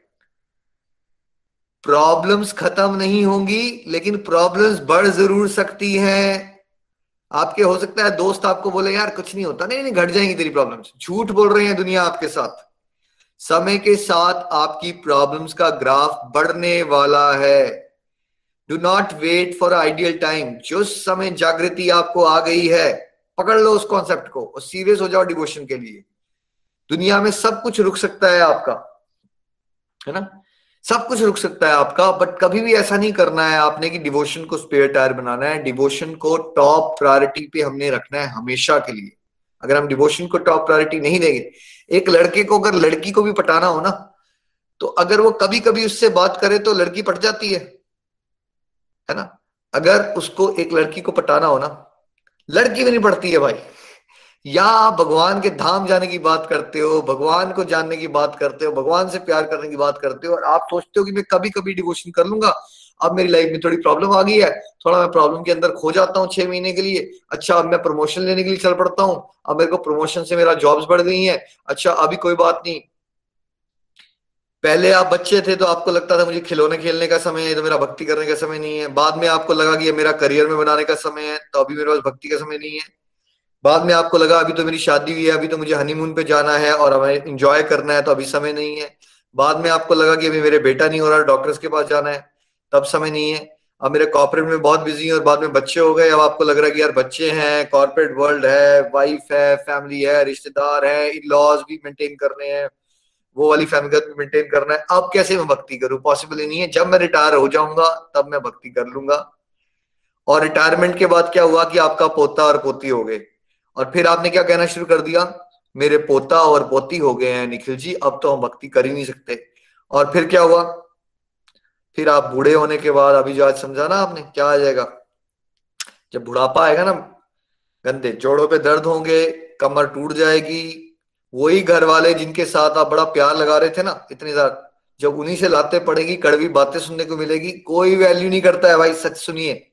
प्रॉब्लम्स खत्म नहीं होंगी, लेकिन प्रॉब्लम्स बढ़ ज़रूर सकती हैं। आपके हो सकता है दोस्त आपको बोले, यार, कुछ नहीं होता। नहीं नहीं, घट जाएँगी तेरी प्रॉब्लम्स झूठ बोल रहे हैं दुनिया आपके साथ। समय के साथ आपकी प्रॉब्लम्स का ग्राफ बढ़ने वाला है। Do not wait for ideal time जो समय जागृति आपको आ गई है पकड़ लो उस कॉन्सेप्ट को, और सीरियस हो जाओ डिवोशन के लिए। दुनिया में सब कुछ रुक सकता है आपका, है ना? सब कुछ रुक सकता है आपका बट कभी भी ऐसा नहीं करना है आपने कि डिवोशन को स्पेयर टायर बनाना है। डिवोशन को टॉप प्रायोरिटी पे हमने रखना है हमेशा के लिए। अगर हम डिवोशन को टॉप प्रायोरिटी नहीं देंगे, एक लड़के को अगर लड़की को भी पटाना हो ना तो अगर वो कभी कभी उससे बात करे तो लड़की पट जाती है है ना? अगर उसको एक लड़की को पटाना हो ना लड़की भी नहीं पड़ती है भाई। या आप भगवान के धाम जाने की बात करते हो, भगवान को जानने की बात करते हो, भगवान से प्यार करने की बात करते हो और आप सोचते हो कि मैं कभी कभी डिवोशन कर लूँगा। अब मेरी लाइफ में थोड़ी प्रॉब्लम आ गई है, थोड़ा मैं प्रॉब्लम के अंदर खो जाता हूँ छह महीने के लिए। अच्छा अब मैं प्रमोशन लेने के लिए चल पड़ता हूँ। अब मेरे को प्रमोशन से मेरा जॉब्स बढ़ गई है। अच्छा अभी कोई बात नहीं। पहले आप बच्चे थे तो आपको लगता था मुझे खिलौने खेलने का समय है तो मेरा भक्ति करने का समय नहीं है। बाद में आपको लगा कि ये मेरा करियर में बनाने का समय है तो अभी मेरे पास भक्ति का समय नहीं है। बाद में आपको लगा, अभी तो मेरी शादी हुई है, अभी तो मुझे हनीमून पे जाना है और हमें इंजॉय करना है तो अभी समय नहीं है। बाद में आपको लगा कि अभी मेरे बेटा नहीं हो रहा डॉक्टर्स के पास जाना है, तब समय नहीं है। अब मेरे कॉर्पोरेट में बहुत बिज़ी है और बाद में बच्चे हो गए। अब आपको लग रहा है कि यार बच्चे हैं कॉर्पोरेट वर्ल्ड है वाइफ है फैमिली है, रिश्तेदार है लॉज भी मेंटेन करने हैं। वो वाली फैमिली भी मेंटेन करना है। अब कैसे मैं भक्ति करूँ? पॉसिबल ही नहीं है। जब मैं रिटायर हो जाऊँगा, तब मैं भक्ति कर लूँगा। और रिटायरमेंट के बाद क्या हुआ कि आपका पोता और पोती हो गए। और फिर आपने क्या कहना शुरू कर दिया? मेरे पोता और पोती हो गए हैं निखिल जी, अब तो हम भक्ति कर ही नहीं सकते। और फिर क्या हुआ? फिर आप बूढ़े होने के बाद, अभी जो आज समझा ना आपने, क्या आ जाएगा? जब बुढ़ापा आएगा ना, गंदे जोड़ों पे दर्द होंगे, कमर टूट जाएगी वही घर वाले जिनके साथ आप बड़ा प्यार लगा रहे थे ना, इतनी ज़्यादा, जब उन्हीं से लाते पड़ेगी, कड़वी बातें सुनने को मिलेगी, कोई वैल्यू नहीं करता है भाई, सच सुनिए।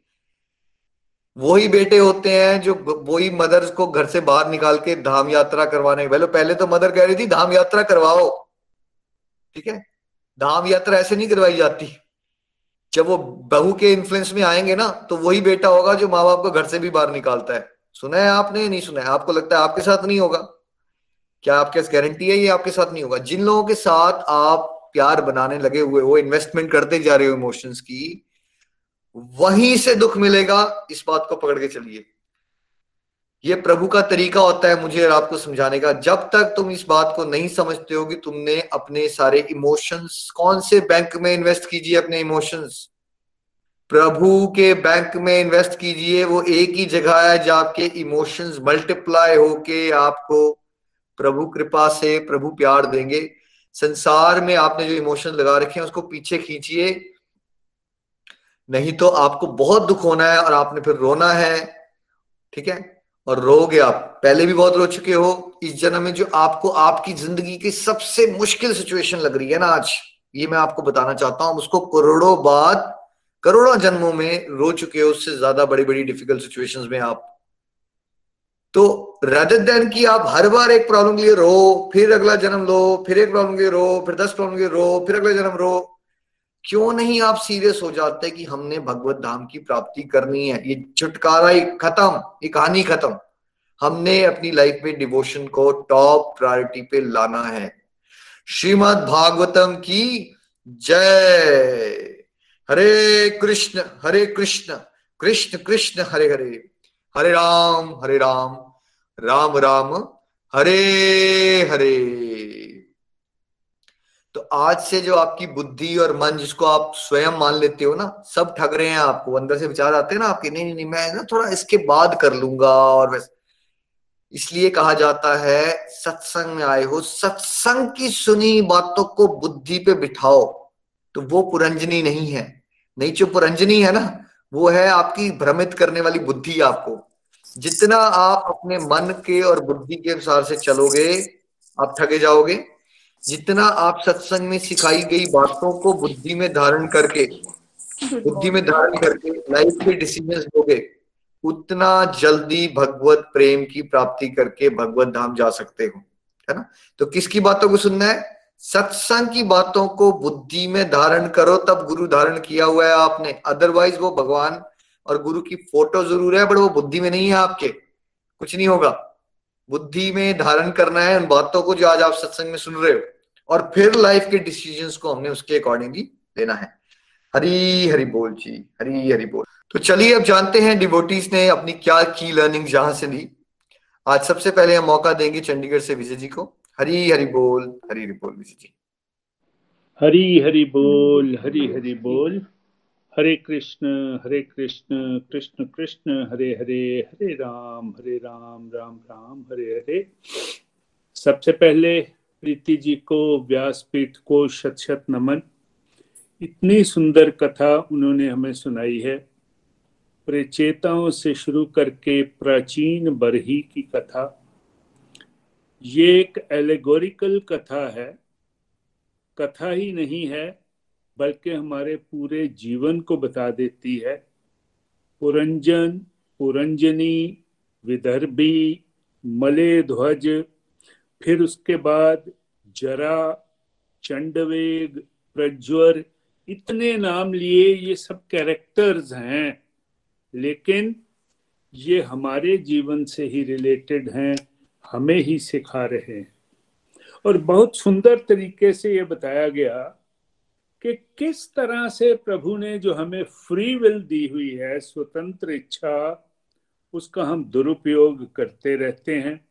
वही बेटे होते हैं जो वही मदर्स को घर से बाहर निकाल के धाम यात्रा करवाने। पहले पहले तो मदर कह रही थी, धाम यात्रा करवाओ। ठीक है? धाम यात्रा ऐसे नहीं करवाई जाती। जब वो बहू के इन्फ्लुएंस में आएँगे ना तो वही बेटा होगा जो माँ बाप को घर से भी बाहर निकालता है। सुना है आपने, नहीं सुना है? आपको लगता है आपके साथ नहीं होगा? क्या आपके पास गारंटी है? ये आपके साथ नहीं होगा। जिन लोगों के साथ आप प्यार बनाने लगे हुए हो इन्वेस्टमेंट करते जा रहे हो इमोशंस की, वहीं से दुख मिलेगा। इस बात को पकड़ के चलिए। ये प्रभु का तरीका होता है मुझे और आपको समझाने का। जब तक तुम इस बात को नहीं समझते हो कि तुमने अपने सारे इमोशंस कौन से बैंक में इन्वेस्ट कीजिए अपने इमोशंस प्रभु के बैंक में इन्वेस्ट कीजिए। वो एक ही जगह है जहाँ आपके इमोशंस मल्टीप्लाई होके आपको प्रभु कृपा से प्रभु प्यार देंगे। संसार में आपने जो इमोशन लगा रखे हैं, उसको पीछे खींचिए। नहीं तो आपको बहुत दुख होना है और आपने फिर रोना है, ठीक है? और रोगे आप। पहले भी बहुत रो चुके हो। इस जन्म में जो आपको आपकी ज़िंदगी की सबसे मुश्किल सिचुएशन लग रही है ना आज, ये मैं आपको बताना चाहता हूँ। उसको करोड़ों बाद, करोड़ों जन्मों में रो चुके हो, उससे ज़्यादा बड़ी बड़ी डिफ़िकल्ट सिचुएशंस में आप। तो रदर देन की आप हर बार एक प्रॉब्लम के लिए रो, फिर अगला जन्म लो, फिर एक प्रॉब्लम के लिए रो, फिर दस प्रॉब्लम के लिए रो, फिर अगला जन्म रो, क्यों नहीं आप सीरियस हो जाते कि हमने भगवत धाम की प्राप्ति करनी है? ये छुटकारा ही खत्म, ये कहानी खत्म। हमने अपनी लाइफ में डिवोशन को टॉप प्रायोरिटी पे लाना है। श्रीमद भागवतम की जय। हरे कृष्ण हरे कृष्ण कृष्ण कृष्ण, हरे हरे। हरे राम हरे राम। राम राम, हरे हरे। तो आज से जो आपकी बुद्धि और मन जिसको आप स्वयं मान लेते हो ना, सब ठग रहे हैं आपको, अंदर से विचार आते हैं ना आपके, नहीं नहीं नहीं, मैं ना थोड़ा इसके बाद कर लूँगा और वैसे इसलिए कहा जाता है, सत्संग में आए हो, सत्संग की सुनी बातों को बुद्धि पे बिठाओ तो वो पुरंजनी नहीं है। नहीं, जो पुरंजनी है ना, वो है आपकी भ्रमित करने वाली बुद्धि आपको। जितना आप अपने मन के और बुद्धि के अनुसार से चलोगे, आप ठगे जाओगे। जितना आप सत्संग में सिखाई गई बातों को बुद्धि में धारण करके, बुद्धि में धारण करके लाइफ के डिसीज़न लोगे, उतना जल्दी भगवत प्रेम की प्राप्ति करके भगवत धाम जा सकते हो, है ना? तो किसकी बातों को सुनना है? सत्संग की बातों को बुद्धि में धारण करो, तब गुरु धारण किया हुआ है आपने। अदरवाइज़ वो भगवान और गुरु की फ़ोटो ज़रूर है, बट वो बुद्धि में नहीं है आपके। कुछ नहीं होगा। बुद्धि में धारण करना है, उन बातों को जो आज आप सत्संग में सुन रहे हो। और फिर लाइफ के डिसीजंस को हमने उसके अकॉर्डिंगली लेना है। हरी हरी बोल जी, हरी हरी बोल। तो चलिए अब जानते हैं डिवोटीज ने अपनी क्या की लर्निंग जहाँ से ली। आज सबसे पहले हम मौका देंगे चंडीगढ़ से विजय जी को। हरी हरी बोल, हरी हरी बोल विजय जी। हरी हरी बोल, हरी हरी बोल। हरे कृष्ण हरे कृष्ण कृष्ण कृष्ण, हरे हरे हरे राम हरे राम राम राम, हरे हरे। सबसे पहले प्रीति जी को, व्यासपीठ को शत शत नमन। इतनी सुंदर कथा उन्होंने हमें सुनाई है। प्रचेताओं से शुरू करके प्राचीन बरही की कथा। ये एक एलेगोरिकल कथा है। कथा ही नहीं है बल्कि हमारे पूरे जीवन को बता देती है। पुरंजन, पुरंजनी, विदर्भी मले ध्वज फिर उसके बाद जरा, चंडवेग, प्रज्वर, इतने नाम लिए ये सब कैरेक्टर्स हैं। लेकिन ये हमारे जीवन से ही रिलेटेड हैं, हमें ही सिखा रहे हैं। और बहुत सुंदर तरीके से ये बताया गया कि किस तरह से प्रभु ने जो हमें फ्री विल दी हुई है, स्वतंत्र इच्छा, उसका हम दुरुपयोग करते रहते हैं।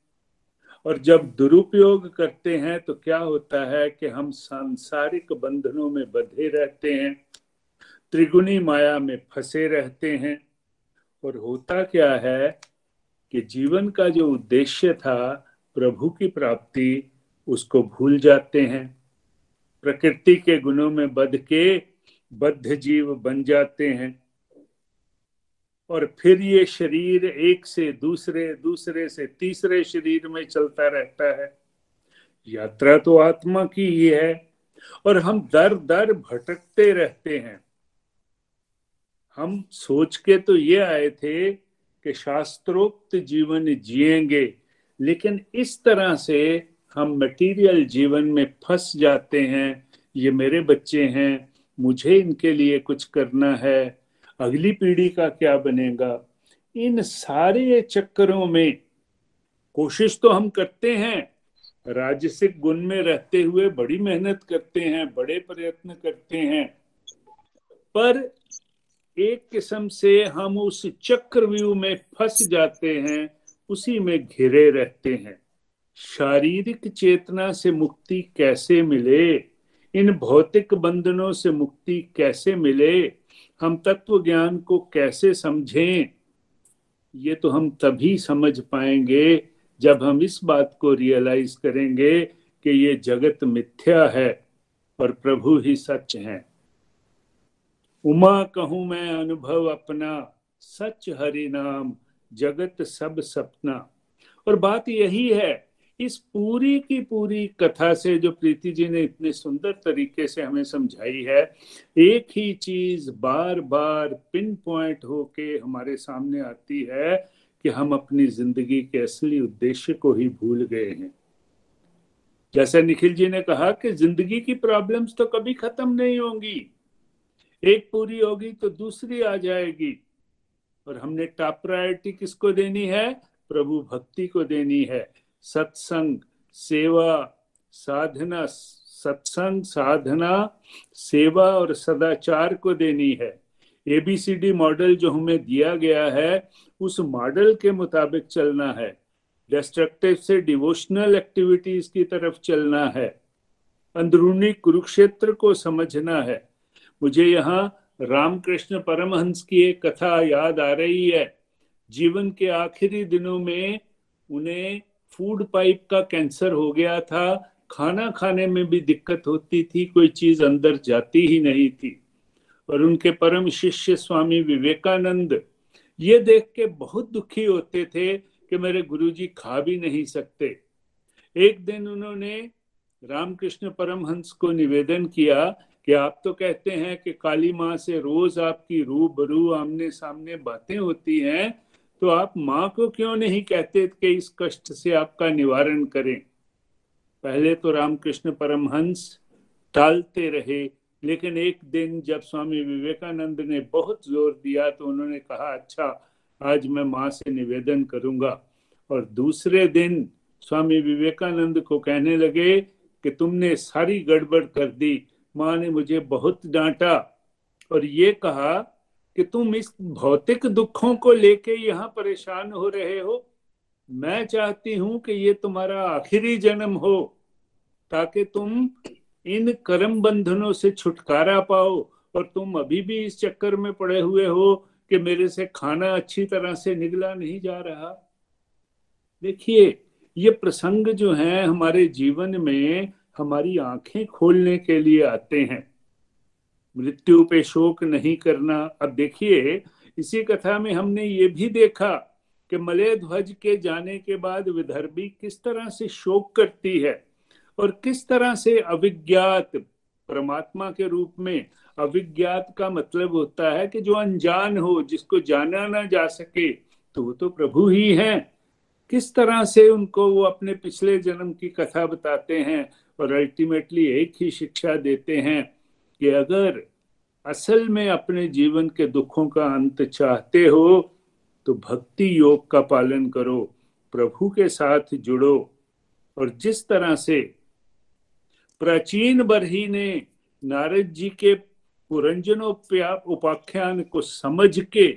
और जब दुरुपयोग करते हैं तो क्या होता है कि हम सांसारिक बंधनों में बंधे रहते हैं त्रिगुणी माया में फंसे रहते हैं। और होता क्या है कि जीवन का जो उद्देश्य था प्रभु की प्राप्ति, उसको भूल जाते हैं। प्रकृति के गुणों में बध के बद्ध जीव बन जाते हैं। और फिर ये शरीर एक से दूसरे दूसरे से तीसरे शरीर में चलता रहता है। यात्रा तो आत्मा की ही है, और हम दर दर भटकते रहते हैं। हम सोच के तो ये आए थे कि शास्त्रोक्त जीवन जिएँगे, लेकिन इस तरह से हम मटेरियल जीवन में फंस जाते हैं, ये मेरे बच्चे हैं, मुझे इनके लिए कुछ करना है, अगली पीढ़ी का क्या बनेगा? इन सारे चक्करों में कोशिश तो हम करते हैं, राजसिक गुण में रहते हुए बड़ी मेहनत करते हैं, बड़े प्रयत्न करते हैं, पर एक किस्म से हम उस चक्रव्यूह में फंस जाते हैं, उसी में घिरे रहते हैं। शारीरिक चेतना से मुक्ति कैसे मिले? इन भौतिक बंधनों से मुक्ति कैसे मिले? हम तत्व ज्ञान को कैसे समझें? ये तो हम तभी समझ पाएँगे जब हम इस बात को रियलाइज़ करेंगे कि ये जगत मिथ्या है और प्रभु ही सच है। उमा कहूँ मैं अनुभव अपना, सच हरि नाम, जगत सब सपना। और बात यही है इस पूरी की पूरी कथा से जो प्रीति जी ने इतने सुंदर तरीके से हमें समझाई है, एक ही चीज़ बार बार पिन पॉइंट होके हमारे सामने आती है कि हम अपनी ज़िंदगी के असली उद्देश्य को ही भूल गए हैं। जैसे निखिल जी ने कहा कि ज़िंदगी की प्रॉब्लम्स तो कभी खत्म नहीं होंगी। एक पूरी होगी तो दूसरी आ जाएगी। और हमने टॉप प्रायोरिटी किसको देनी है? प्रभु भक्ति को देनी है। सत्संग सेवा साधना, सत्संग साधना, सेवा और सदाचार को देनी है। एबीसीडी मॉडल जो हमें दिया गया है, उस मॉडल के मुताबिक चलना है। डिस्ट्रक्टिव से डिवोशनल एक्टिविटीज़ की तरफ़ चलना है। अंदरूनी कुरुक्षेत्र को समझना है। मुझे यहाँ रामकृष्ण परमहंस की एक कथा याद आ रही है। जीवन के आखिरी दिनों में उन्हें फ़ूड पाइप का कैंसर हो गया था, खाना खाने में भी दिक्कत होती थी, कोई चीज़ अंदर जाती ही नहीं थी। और उनके परम शिष्य स्वामी विवेकानंद ये देख के बहुत दुखी होते थे कि मेरे गुरुजी खा भी नहीं सकते। एक दिन उन्होंने रामकृष्ण परमहंस को निवेदन किया कि आप तो कहते हैं कि काली माँ से रोज आपकी रू बरू आमने सामने बातें होती हैं तो आप माँ को क्यों नहीं कहते कि इस कष्ट से आपका निवारण करें? पहले तो रामकृष्ण परमहंस टालते रहे, लेकिन एक दिन जब स्वामी विवेकानंद ने बहुत ज़ोर दिया तो उन्होंने कहा अच्छा आज मैं माँ से निवेदन करूँगा। और दूसरे दिन स्वामी विवेकानंद को कहने लगे कि, तुमने सारी गड़बड़ कर दी। माँ ने मुझे बहुत डांटा और ये कहा कि तुम इस भौतिक दुखों को लेके यहाँ परेशान हो रहे हो। मैं चाहती हूँ कि ये तुम्हारा आखिरी जन्म हो, ताकि तुम इन कर्म बंधनों से छुटकारा पाओ और तुम अभी भी इस चक्कर में पड़े हुए हो कि मेरे से खाना अच्छी तरह से निगला नहीं जा रहा। देखिए, ये प्रसंग जो है, हमारे जीवन में हमारी आँखें खोलने के लिए आते हैं। मृत्यु पे शोक नहीं करना। अब देखिए, इसी कथा में हमने ये भी देखा कि मलय ध्वज के जाने के बाद विदर्भी किस तरह से शोक करती है और किस तरह से अविज्ञात, परमात्मा के रूप में अविज्ञात का मतलब होता है कि जो अनजान हो, जिसको जाना ना जा सके तो वो तो प्रभु ही है। किस तरह से उनको वो अपने पिछले जन्म की कथा बताते हैं और अल्टीमेटली एक ही शिक्षा देते हैं। कि अगर असल में अपने जीवन के दुखों का अंत चाहते हो तो भक्ति योग का पालन करो, प्रभु के साथ जुड़ो। और जिस तरह से प्राचीन बरही ने नारद जी के पुरंजनोप्या उपाख्यान को समझ के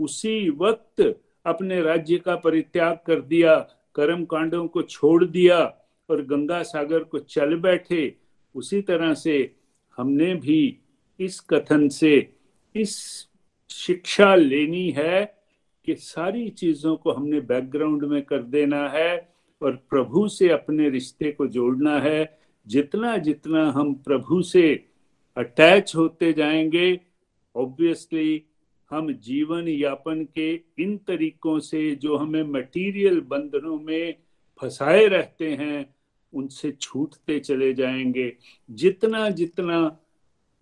उसी वक्त अपने राज्य का परित्याग कर दिया, कर्म कांडों को छोड़ दिया और गंगा सागर को चल बैठे, उसी तरह से हमने भी इस कथन से इस शिक्षा लेनी है कि सारी चीज़ों को हमने बैकग्राउंड में कर देना है और प्रभु से अपने रिश्ते को जोड़ना है। जितना जितना हम प्रभु से अटैच होते जाएँगे ऑब्वियसली हम जीवन यापन के इन तरीकों से जो हमें मटेरियल बंधनों में फंसाए रहते हैं उनसे छूटते चले जाएँगे। जितना जितना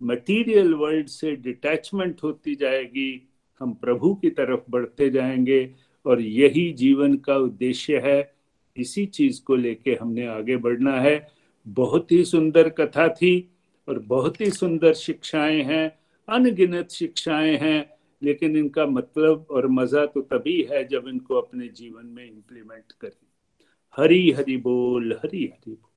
मटेरियल वर्ल्ड से डिटैचमेंट होती जाएगी, हम प्रभु की तरफ़ बढ़ते जाएँगे और यही जीवन का उद्देश्य है। इसी चीज़ को लेके हमने आगे बढ़ना है। बहुत ही सुंदर कथा थी और बहुत ही सुंदर शिक्षाएँ हैं, अनगिनत शिक्षाएँ हैं, लेकिन इनका मतलब और मज़ा तो तभी है जब इनको अपने जीवन में इम्प्लीमेंट करें। हरी हरी बोल हरी हरी बोल।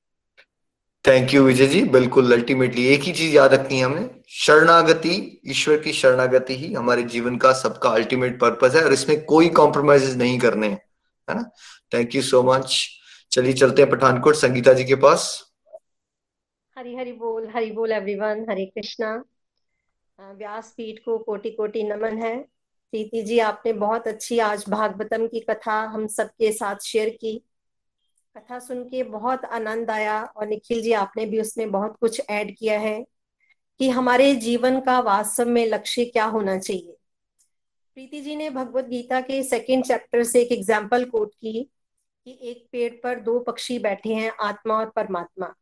थैंक यू विजय जी बिल्कुल अल्टीमेटली एक ही चीज़ याद रखनी है हमने। शरणागति ईश्वर की शरणागति ही हमारे जीवन का सबका अल्टीमेट पर्पज है और इसमें कोई कॉम्प्रोमाइज नहीं करने हैं है ना? थैंक यू सो मच चलिए चलते हैं पठानकोट संगीता जी के पास। हरी हरी बोल हरी बोल एवरीवन हरे कृष्णा। व्यास पीठ को कोटि कोटि नमन है। प्रीति जी आपने बहुत अच्छी आज भागवतम की कथा हम सबके साथ शेयर की। कथा सुन के बहुत आनंद आया और निखिल जी, आपने भी उसमें बहुत कुछ ऐड किया है कि हमारे जीवन का वास्तव में लक्ष्य क्या होना चाहिए। प्रीति जी ने भगवत गीता के सेकेंड चैप्टर से एक एग्ज़ाम्पल कोट की कि एक पेड़ पर दो पक्षी बैठे हैं, आत्मा और परमात्मा।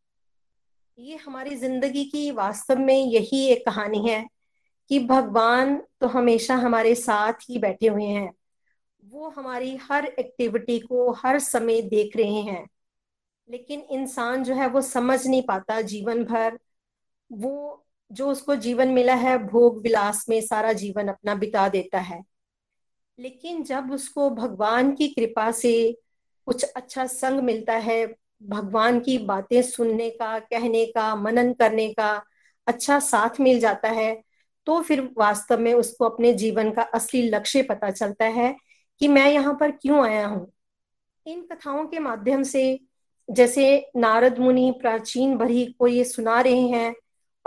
ये हमारी ज़िंदगी की वास्तव में यही एक कहानी है कि भगवान तो हमेशा हमारे साथ ही बैठे हुए हैं। वो हमारी हर एक्टिविटी को हर समय देख रहे हैं। लेकिन इंसान जो है वो समझ नहीं पाता जीवन भर वो जो उसको जीवन मिला है, भोग विलास में सारा जीवन अपना बिता देता है। लेकिन जब उसको भगवान की कृपा से कुछ अच्छा संग मिलता है, भगवान की बातें सुनने का, कहने का, मनन करने का अच्छा साथ मिल जाता है तो फिर वास्तव में उसको अपने जीवन का असली लक्ष्य पता चलता है कि मैं यहाँ पर क्यों आया हूँ? इन कथाओं के माध्यम से जैसे नारद मुनि प्राचीन भरी को ये सुना रहे हैं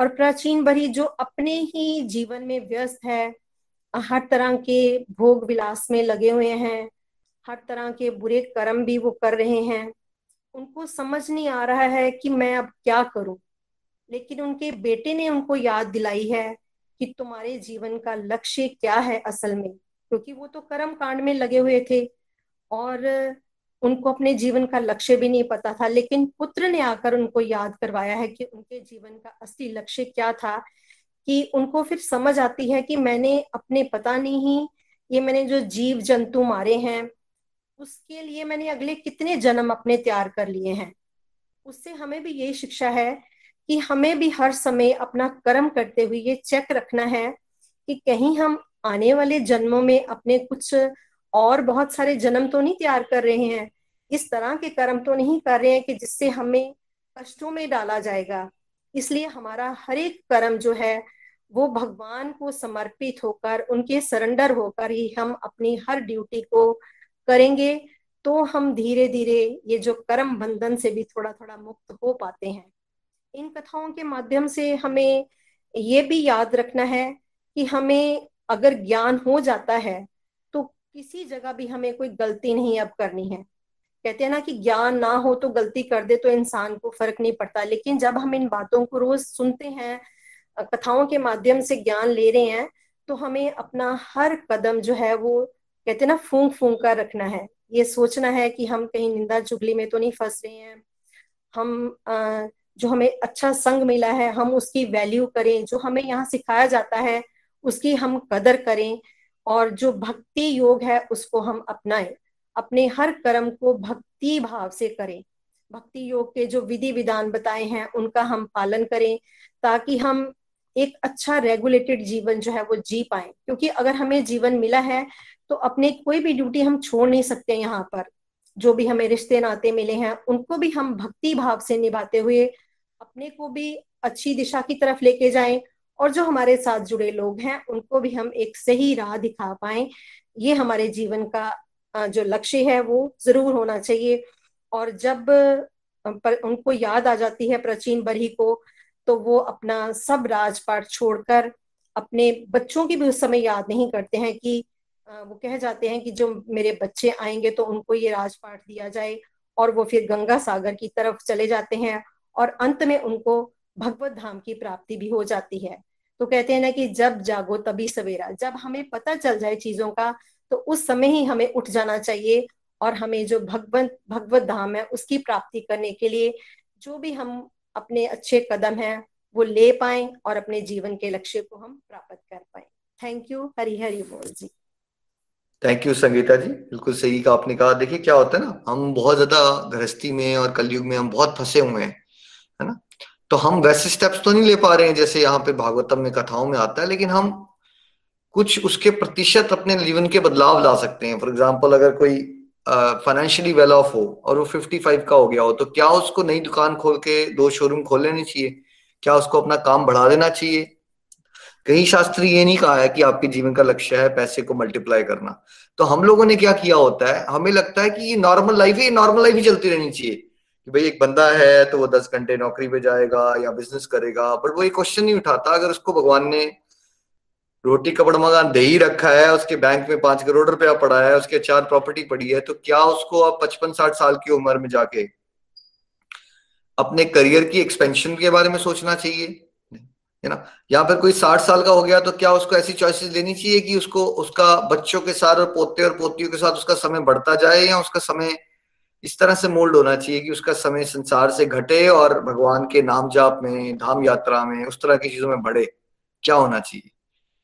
और प्राचीन भरी जो अपने ही जीवन में व्यस्त है, हर तरह के भोग विलास में लगे हुए हैं, हर तरह के बुरे कर्म भी वो कर रहे हैं, उनको समझ नहीं आ रहा है कि मैं अब क्या करूँ। लेकिन उनके बेटे ने उनको याद दिलाई है कि तुम्हारे जीवन का लक्ष्य क्या है असल में? क्योंकि वो तो कर्म कांड में लगे हुए थे और उनको अपने जीवन का लक्ष्य भी नहीं पता था, लेकिन पुत्र ने आकर उनको याद करवाया है कि उनके जीवन का असली लक्ष्य क्या था कि उनको फिर समझ आती है कि मैंने अपने पता नहीं, ये मैंने जो जीव जंतु मारे हैं, उसके लिए मैंने अगले कितने जन्म अपने तैयार कर लिए हैं। उससे हमें भी यही शिक्षा है कि हमें भी हर समय अपना कर्म करते हुए ये चेक रखना है कि कहीं हम आने वाले जन्मों में अपने कुछ और बहुत सारे जन्म तो नहीं तैयार कर रहे हैं। इस तरह के कर्म तो नहीं कर रहे हैं कि जिससे हमें कष्टों में डाला जाएगा। इसलिए हमारा हर एक कर्म जो है, वो भगवान को समर्पित होकर, उनके सरेंडर होकर ही हम अपनी हर ड्यूटी को करेंगे तो हम धीरे धीरे ये जो कर्म बंधन से भी थोड़ा थोड़ा मुक्त हो पाते हैं। इन कथाओं के माध्यम से हमें ये भी याद रखना है कि हमें अगर ज्ञान हो जाता है तो किसी जगह भी हमें कोई गलती नहीं अब करनी है। कहते हैं ना कि ज्ञान ना हो तो गलती कर दे तो इंसान को फ़र्क नहीं पड़ता। लेकिन जब हम इन बातों को रोज सुनते हैं कथाओं के माध्यम से ज्ञान ले रहे हैं तो हमें अपना हर कदम जो है वो, कहते हैं ना फूंक फूंक कर रखना है। ये सोचना है कि हम कहीं निंदा चुगली में तो नहीं फंस रहे हैं। हम जो हमें अच्छा संग मिला है, हम उसकी वैल्यू करें, जो हमें यहाँ सिखाया जाता है उसकी हम कदर करें और जो भक्ति योग है उसको हम अपनाएँ। अपने हर कर्म को भक्ति भाव से करें। भक्ति योग के जो विधि विधान बताए हैं, उनका हम पालन करें ताकि हम एक अच्छा रेगुलेटेड जीवन जो है वो जी पाए। क्योंकि अगर हमें जीवन मिला है तो अपने कोई भी ड्यूटी हम छोड़ नहीं सकते यहाँ पर। जो भी हमें रिश्ते नाते मिले हैं, उनको भी हम भक्ति भाव से निभाते हुए अपने को भी अच्छी दिशा की तरफ़ लेके जाएँ और जो हमारे साथ जुड़े लोग हैं, उनको भी हम एक सही राह दिखा पाए। ये हमारे जीवन का जो लक्ष्य है, वो ज़रूर होना चाहिए। और जब पर उनको याद आ जाती है प्राचीन बरही को तो वो अपना सब राजपाट छोड़कर अपने बच्चों की भी उस समय याद नहीं करते हैं कि वो कह जाते हैं कि जो मेरे बच्चे आएँगे तो उनको ये राजपाट दिया जाए और वो फिर गंगा सागर की तरफ़ चले जाते हैं। और अंत में उनको भगवत धाम की प्राप्ति भी हो जाती है। तो कहते हैं ना कि जब जागो तभी सवेरा। जब हमें पता चल जाए चीज़ों का तो उस समय ही हमें उठ जाना चाहिए और हमें जो भगवत भगवत धाम है उसकी प्राप्ति करने के लिए जो भी हम अपने अच्छे कदम हैं, वो ले पाए और अपने जीवन के लक्ष्य को हम प्राप्त कर पाए। थैंक यू हरी हरी बोल जी। Thank you Sangeeta ji. बिल्कुल सही कहा आपने कहा। देखिए, क्या होता है ना, हम बहुत ज़्यादा गृहस्थी में और कलयुग में हम बहुत फंसे हुए हैं, है ना? तो हम वैसे स्टेप्स तो नहीं ले पा रहे हैं, जैसे यहाँ पे भागवतम में कथाओं में आता है, लेकिन हम कुछ उसके प्रतिशत अपने जीवन के बदलाव ला सकते हैं। फॉर एग्ज़ाम्पल अगर कोई फाइनेंशियली वेल ऑफ़ हो और वो 55 का हो गया हो तो क्या उसको नई दुकान खोल के दो शोरूम खोल लेने चाहिए? क्या उसको अपना काम बढ़ा देना चाहिए? कहीं शास्त्री ये नहीं कहा है कि आपके जीवन का लक्ष्य है पैसे को मल्टीप्लाई करना। तो हम लोगों ने क्या किया होता है? हमें लगता है कि ये नॉर्मल लाइफ है, ये नॉर्मल लाइफ ही चलती रहनी चाहिए। कि भाई एक बंदा है तो वो दस घंटे नौकरी पे जाएगा या बिज़नेस करेगा बट वो ये क्वेश्चन नहीं उठाता। अगर उसको भगवान ने रोटी कपड़ मकान दे ही रखा है, उसके बैंक में पाँच करोड़ रुपया पड़ा है, उसके चार प्रॉपर्टी पड़ी है तो क्या उसको आप पचपन, साठ साल की उम्र में जाके अपने करियर की एक्सपेंशन के बारे में सोचना चाहिए? है ना? यहाँ पर कोई साठ साल का हो गया तो क्या उसको ऐसी चॉइसेस लेनी चाहिए कि उसको, उसका बच्चों के साथ और पोते और पोतियों के साथ उसका समय बढ़ता जाए या उसका समय इस तरह से मोल्ड होना चाहिए कि उसका समय संसार से घटे और भगवान के नाम जाप में, धाम यात्रा में, उस तरह की चीज़ों में बढ़े। क्या होना चाहिए?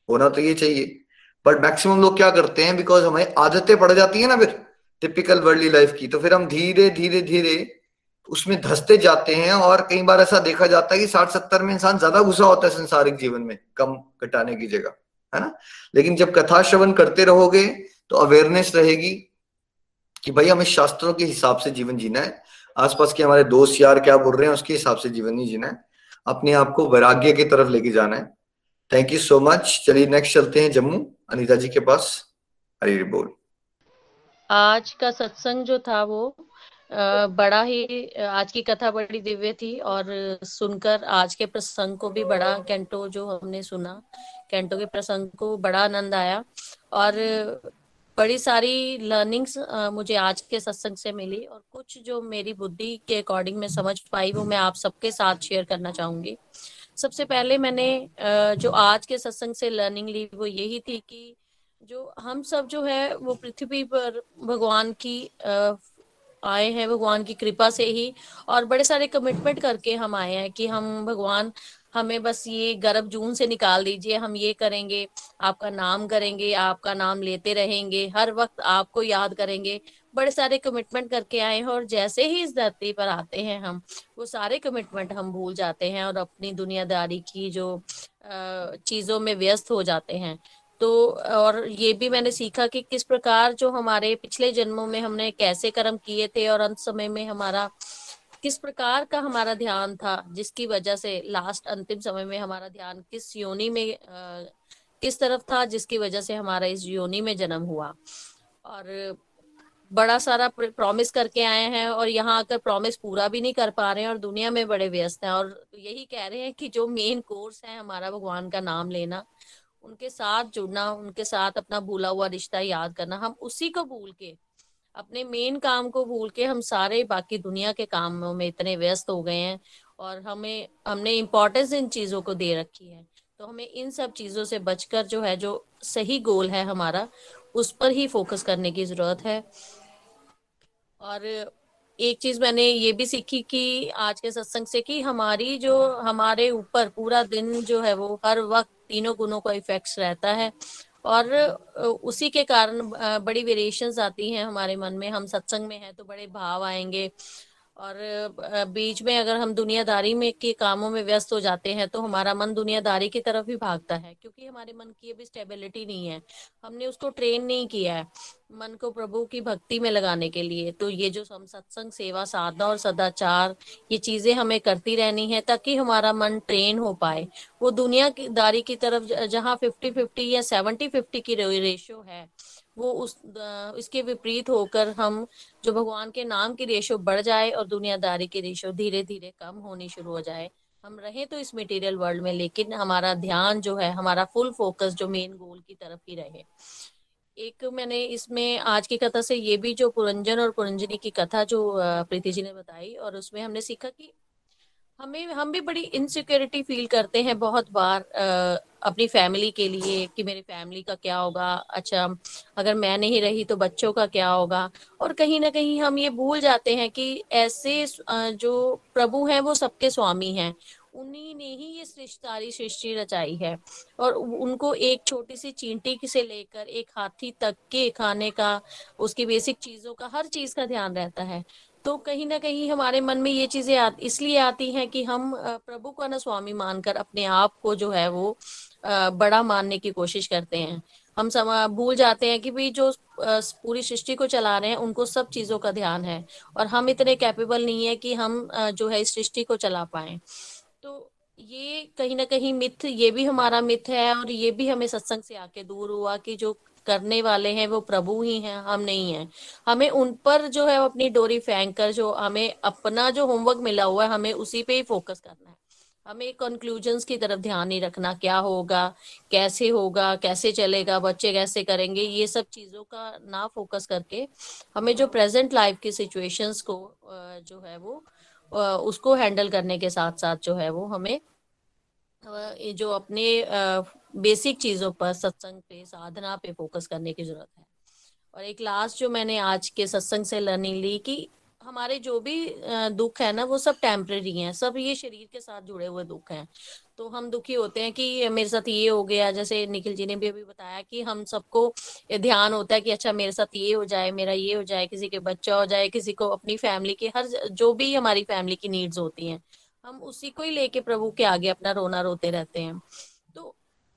होना तो ये चाहिए। बट मैक्सिमम लोग क्या करते हैं? बिकॉज़ हमें आदतें पड़ जाती है ना फिर टिपिकल वर्ल्डली लाइफ की। तो फिर हम धीरे धीरे धीरे उसमें धसते जाते हैं और कई बार ऐसा देखा जाता है कि साठ सत्तर में इंसान ज़्यादा घुसा होता है संसारिक जीवन में, कम घटाने की जगह, है ना? लेकिन जब कथा श्रवण करते रहोगे तो अवेयरनेस रहेगी कि भाई हमें शास्त्रों के हिसाब से जीवन जीना है। आसपास के हमारे दोस्त यार क्या बोल रहे हैं, उसके हिसाब से जीवन नहीं जीना है। अपने आप को वैराग्य की तरफ़ लेके जाना है। थैंक यू सो मच चलिए नेक्स्ट चलते हैं जम्मू। अनिता जी के पास। हरी बोल। आज का सत्संग जो था वो बड़ा ही, आज की कथा बड़ी दिव्य थी और सुनकर आज के प्रसंग को भी बड़ा, कैंटो जो हमने सुना, कैंटो के प्रसंग को बड़ा आनंद आया। और बड़ी सारी लर्निंग्स मुझे आज के सत्संग से मिली और कुछ जो मेरी बुद्धि के अकॉर्डिंग में समझ पाई, वो मैं आप सबके साथ शेयर करना चाहूँगी। सबसे पहले मैंने जो आज के सत्संग से लर्निंग ली, वो यही थी कि जो हम सब जो है, वो पृथ्वी पर भगवान की आए हैं, भगवान की कृपा से ही और बड़े सारे कमिटमेंट करके हम आए हैं कि हम भगवान हमें बस ये गर्भ जून से निकाल दीजिए, हम ये करेंगे, आपका नाम करेंगे, आपका नाम लेते रहेंगे, हर वक्त आपको याद करेंगे। बड़े सारे कमिटमेंट करके आए हैं और जैसे ही इस धरती पर आते हैं हम, वो सारे कमिटमेंट हम भूल जाते हैं और अपनी दुनियादारी की जो चीज़ों में व्यस्त हो जाते हैं। तो और ये भी मैंने सीखा कि किस प्रकार जो हमारे पिछले जन्मों में हमने कैसे कर्म किए थे और अंत समय में हमारा किस प्रकार का हमारा ध्यान था जिसकी वजह से लास्ट अंतिम समय में हमारा ध्यान किस योनि में आ, किस तरफ़ था जिसकी वजह से हमारा इस योनि में जन्म हुआ। और बड़ा सारा प्रॉमिस करके आए हैं और यहाँ आकर प्रॉमिस पूरा भी नहीं कर पा रहे हैं और दुनिया में बड़े व्यस्त हैं और यही कह रहे हैं कि जो मेन कोर्स है हमारा भगवान का नाम लेना उनके साथ जुड़ना उनके साथ अपना भूला हुआ रिश्ता याद करना हम उसी को भूल के अपने मेन काम को भूल के हम सारे बाकी दुनिया के कामों में इतने व्यस्त हो गए हैं और हमें, हमने इम्पोर्टेंस इन चीज़ों को दे रखी है। तो हमें इन सब चीज़ों से बचकर जो है, जो सही गोल है हमारा, उस पर ही फोकस करने की ज़रूरत है। और एक चीज़ मैंने ये भी सीखी कि आज के सत्संग से कि हमारी जो, हमारे ऊपर पूरा दिन जो है, वो हर वक्त तीनों गुणों का इफेक्ट्स रहता है। और उसी के कारण बड़ी वेरिएशंस आती हैं हमारे मन में। हम सत्संग में हैं तो बड़े भाव आएँगे। और बीच में अगर हम दुनियादारी में के कामों में व्यस्त हो जाते हैं तो हमारा मन दुनियादारी की तरफ़ ही भागता है, क्योंकि हमारे मन की अभी स्टेबिलिटी नहीं है। हमने उसको ट्रेन नहीं किया है, मन को प्रभु की भक्ति में लगाने के लिए। तो ये जो हम सत्संग, सेवा, साधना और सदाचार, ये चीज़ें हमें करती रहनी है, ताकि हमारा मन ट्रेन हो पाए। वो दुनियादारी की तरफ़, जहाँ फिफ्टी फिफ्टी या सेवेंटी फिफ्टी की रेशियो है वो उस इसके विपरीत होकर हम, जो भगवान के नाम की रेशो बढ़ जाए और दुनियादारी की रेशो धीरे धीरे कम होनी शुरू हो जाए। हम रहे तो इस मटेरियल वर्ल्ड में, लेकिन हमारा ध्यान जो है, हमारा फुल फोकस जो मेन गोल की तरफ़ ही रहे। एक मैंने इसमें, आज की कथा से ये भी जो पुरंजन और पुरंजनी की कथा जो प्रीति जी ने बताई, और उसमें हमने सीखा कि हमें हम भी बड़ी इनसिक्योरिटी फील करते हैं बहुत बार आ, अपनी फैमिली के लिए कि मेरी फैमिली का क्या होगा। अच्छा अगर मैं नहीं रही तो बच्चों का क्या होगा? और कहीं ना कहीं हम ये भूल जाते हैं कि ऐसे जो प्रभु हैं वो सबके स्वामी हैं। उन्हीं ने ही ये सृष्टारी सृष्टि रचाई है। और उनको एक छोटी सी चींटी से लेकर एक हाथी तक के खाने का उसकी बेसिक चीज़ों का हर चीज़ का ध्यान रहता है। तो कहीं ना कहीं हमारे मन में ये चीज़ें आ, इसलिए आती हैं कि हम प्रभु को ना स्वामी मानकर अपने आप को जो है वो बड़ा मानने की कोशिश करते हैं। हम समा भूल जाते हैं कि भाई जो पूरी सृष्टि को चला रहे हैं उनको सब चीज़ों का ध्यान है और हम इतने कैपेबल नहीं है कि हम जो है इस सृष्टि को चला पाए। तो ये कहीं ना कहीं मिथ ये भी हमारा मिथ है और ये भी हमें सत्संग से आके दूर हुआ कि जो करने वाले हैं, वो प्रभु ही हैं, हम नहीं हैं। हमें उन पर जो है अपनी डोरी फेंक कर जो हमें अपना जो होमवर्क मिला हुआ है, हमें उसी पे ही फोकस करना है। हमें कंक्लूजन्स की तरफ़ ध्यान नहीं रखना, क्या होगा, कैसे होगा, कैसे चलेगा, बच्चे कैसे करेंगे, ये सब चीज़ों का ना फोकस करके हमें जो प्रेजेंट लाइफ की सिचुएशंस को जो है वो उसको हैंडल करने के साथ साथ जो है वो हमें जो अपने बेसिक चीज़ों पर सत्संग पे, साधना पे फोकस करने की ज़रूरत है। और एक लास्ट जो मैंने आज के सत्संग से लर्निंग ली कि हमारे जो भी दुख है ना, वो सब टेम्परेरी हैं। सब ये शरीर के साथ जुड़े हुए दुख हैं। तो हम दुखी होते हैं कि मेरे साथ ये हो गया। जैसे निखिल जी ने भी अभी बताया कि हम सबको ध्यान होता है कि अच्छा मेरे साथ ये हो जाए, मेरा ये हो जाए, किसी के बच्चा हो जाए, किसी को अपनी फैमिली की, हर जो भी हमारी फैमिली की नीड्स होती हैं, हम उसी को ही लेके प्रभु के आगे अपना रोना रोते रहते हैं।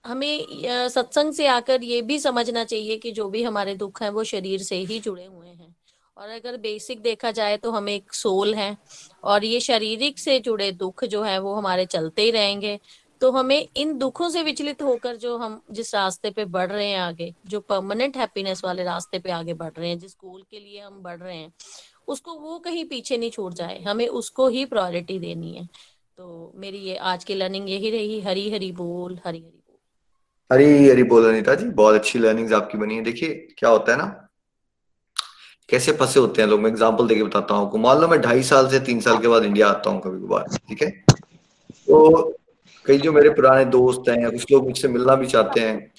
हमें सत्संग से आकर ये भी समझना चाहिए कि जो भी हमारे दुख हैं वो शरीर से ही जुड़े हुए हैं। और अगर बेसिक देखा जाए तो हमें एक सोल है और ये शारीरिक से जुड़े दुख जो है वो हमारे चलते ही रहेंगे। तो हमें इन दुखों से विचलित होकर जो हम जिस रास्ते पे बढ़ रहे हैं आगे, जो परमानेंट हैप्पीनेस वाले रास्ते पे आगे बढ़ रहे हैं, जिस गोल के लिए हम बढ़ रहे हैं, उसको वो कहीं पीछे नहीं छूट जाए। हमें उसको ही प्रायोरिटी देनी है। तो मेरी ये आज की लर्निंग यही रही। हरी हरी बोल हरी हरी हरी हरी बोल अनिता जी बहुत अच्छी लर्निंग आपकी बनी है। देखिए, क्या होता है ना? कैसे फंसे होते हैं लोग? मैं एग्ज़ाम्पल देके बताता हूँ मान लो मैं ढाई साल से तीन साल के बाद इंडिया आता हूँ कभी कभार, ठीक है? तो कई जो मेरे पुराने दोस्त हैं कुछ लोग मुझसे मिलना भी चाहते हैं,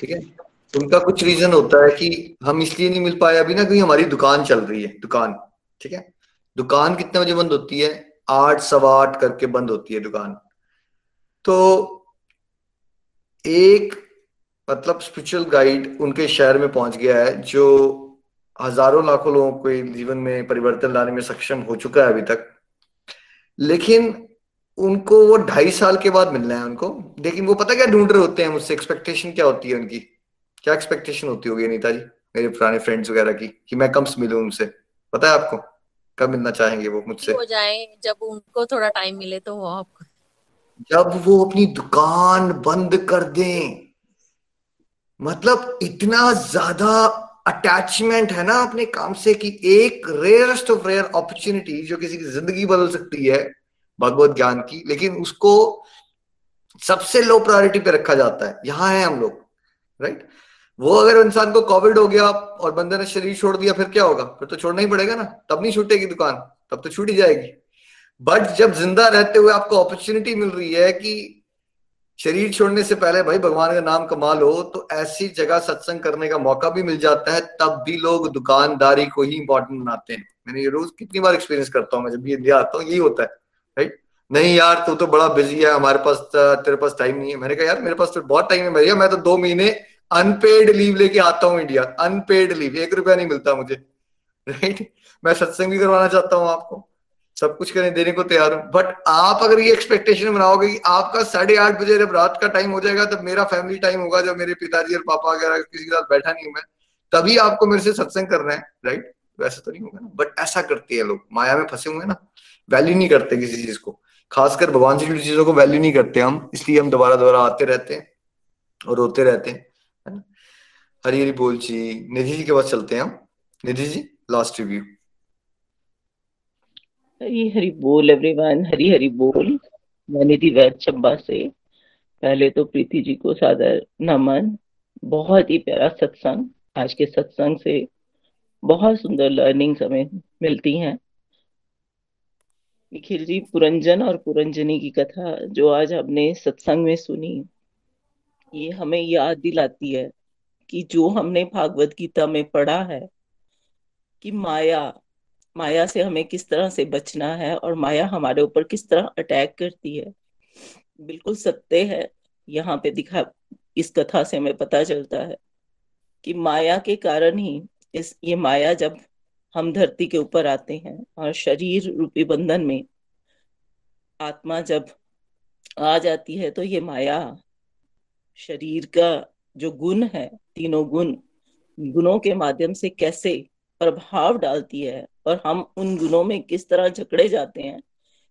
ठीक है? उनका कुछ रीजन होता है कि हम इसलिए नहीं मिल पाए अभी ना क्योंकि हमारी दुकान चल रही है, दुकान, ठीक है? दुकान कितने बजे बंद होती है? आठ, सवा आठ करके बंद होती है दुकान। तो एक मतलब स्पिरिचुअल गाइड उनके शहर में पहुँच गया है, जो हज़ारों लाखों लोगों के जीवन में परिवर्तन लाने में सक्षम हो चुका है अभी तक। लेकिन उनको वो ढाई साल के बाद मिलना है उनको। लेकिन वो पता क्या ढूंढ रहे होते हैं मुझसे एक्सपेक्टेशन क्या होती है उनकी? क्या एक्सपेक्टेशन होती होगी अनिता जी मेरे पुराने फ्रेंड्स वगैरह की, कि मैं कम मिलूं उनसे? पता है आपको? कब मिलना चाहेंगे वो मुझसे? हो जाए, जब उनको थोड़ा टाइम मिले तो वो आपको जब वो अपनी दुकान बंद कर दें मतलब इतना ज़्यादा अटैचमेंट है ना अपने काम से कि एक रेयरस्ट ऑफ़ रेयर अपॉर्चुनिटी जो किसी की ज़िंदगी बदल सकती है, भगवत ज्ञान की, लेकिन उसको सबसे लो प्रायोरिटी पे रखा जाता है। यहाँ है हम लोग राइट वो अगर इंसान को कोविड हो गया और बंदे ने शरीर छोड़ दिया, फिर क्या होगा? फिर तो छोड़ना ही पड़ेगा ना। तब नहीं छूटेगी दुकान, तब तो छूट ही जाएगी। बट जब ज़िंदा रहते हुए आपको अपॉर्चुनिटी मिल रही है कि शरीर छोड़ने से पहले भाई भगवान का नाम कमा लो तो ऐसी जगह सत्संग करने का मौका भी मिल जाता है, तब भी लोग दुकानदारी को ही इंपॉर्टेंट बनाते हैं। मैंने ये रोज कितनी बार एक्सपीरियंस करता हूँ मैं, जब भी इंडिया आता हूँ, यही होता है राइट नहीं यार, तू तो बड़ा बिज़ी है, हमारे पास तेरे पास टाइम नहीं है। मैंने कहा, यार, मेरे पास तो बहुत टाइम है भैया, मैं तो दो महीने अनपेड लीव लेके आता हूँ इंडिया अनपेड लीव एक रुपया नहीं मिलता मुझे राइट मैं सत्संग भी करवाना चाहता हूँ आपको। सब कुछ करने, देने को तैयार हूँ। बट आप अगर ये एक्सपेक्टेशन बनाओगे कि आपका साढ़े आठ बजे जब रात का टाइम हो जाएगा, तब मेरा फैमिली टाइम होगा, जब मेरे पिताजी और पापा वगैरह किसी के साथ बैठा नहीं मैं, तभी आपको मेरे से सत्संग करना है राइट वैसे तो नहीं होगा ना। बट ऐसा करते हैं लोग। माया में फंसे हुए ना। वैल्यू नहीं करते किसी चीज़ को। खासकर भगवान से जुड़ी चीज़ों को वैल्यू नहीं करते हम। इसलिए हम दोबारा दोबारा आते रहते हैं और रोते रहते हैं, है ना? हरी हरी बोल जी। निधि जी के पास चलते हैं हम। निधि जी लास्ट रिव्यू हरी हरी बोल एवरीवन हरी हरी बोल। मैं निधि वैद चंबा से। पहले तो प्रीति जी को सादर नमन। बहुत ही प्यारा सत्संग। आज के सत्संग से बहुत सुंदर लर्निंग्स हमें मिलती हैं। निखिल जी, पुरंजन और पुरंजनी की कथा जो आज हमने सत्संग में सुनी, ये हमें याद दिलाती है कि जो हमने भागवत गीता में पढ़ा है कि माया माया से हमें किस तरह से बचना है और माया हमारे ऊपर किस तरह अटैक करती है? बिल्कुल सत्य है। यहाँ पे दिखा, इस कथा से हमें पता चलता है कि माया के कारण ही इस, ये माया जब हम धरती के ऊपर आते हैं और शरीर रूपी बंधन में आत्मा जब आ जाती है तो ये माया शरीर का जो गुण है, तीनों गुण, गुणों के माध्यम से कैसे प्रभाव डालती है और हम उन गुणों में किस तरह झगड़े जाते हैं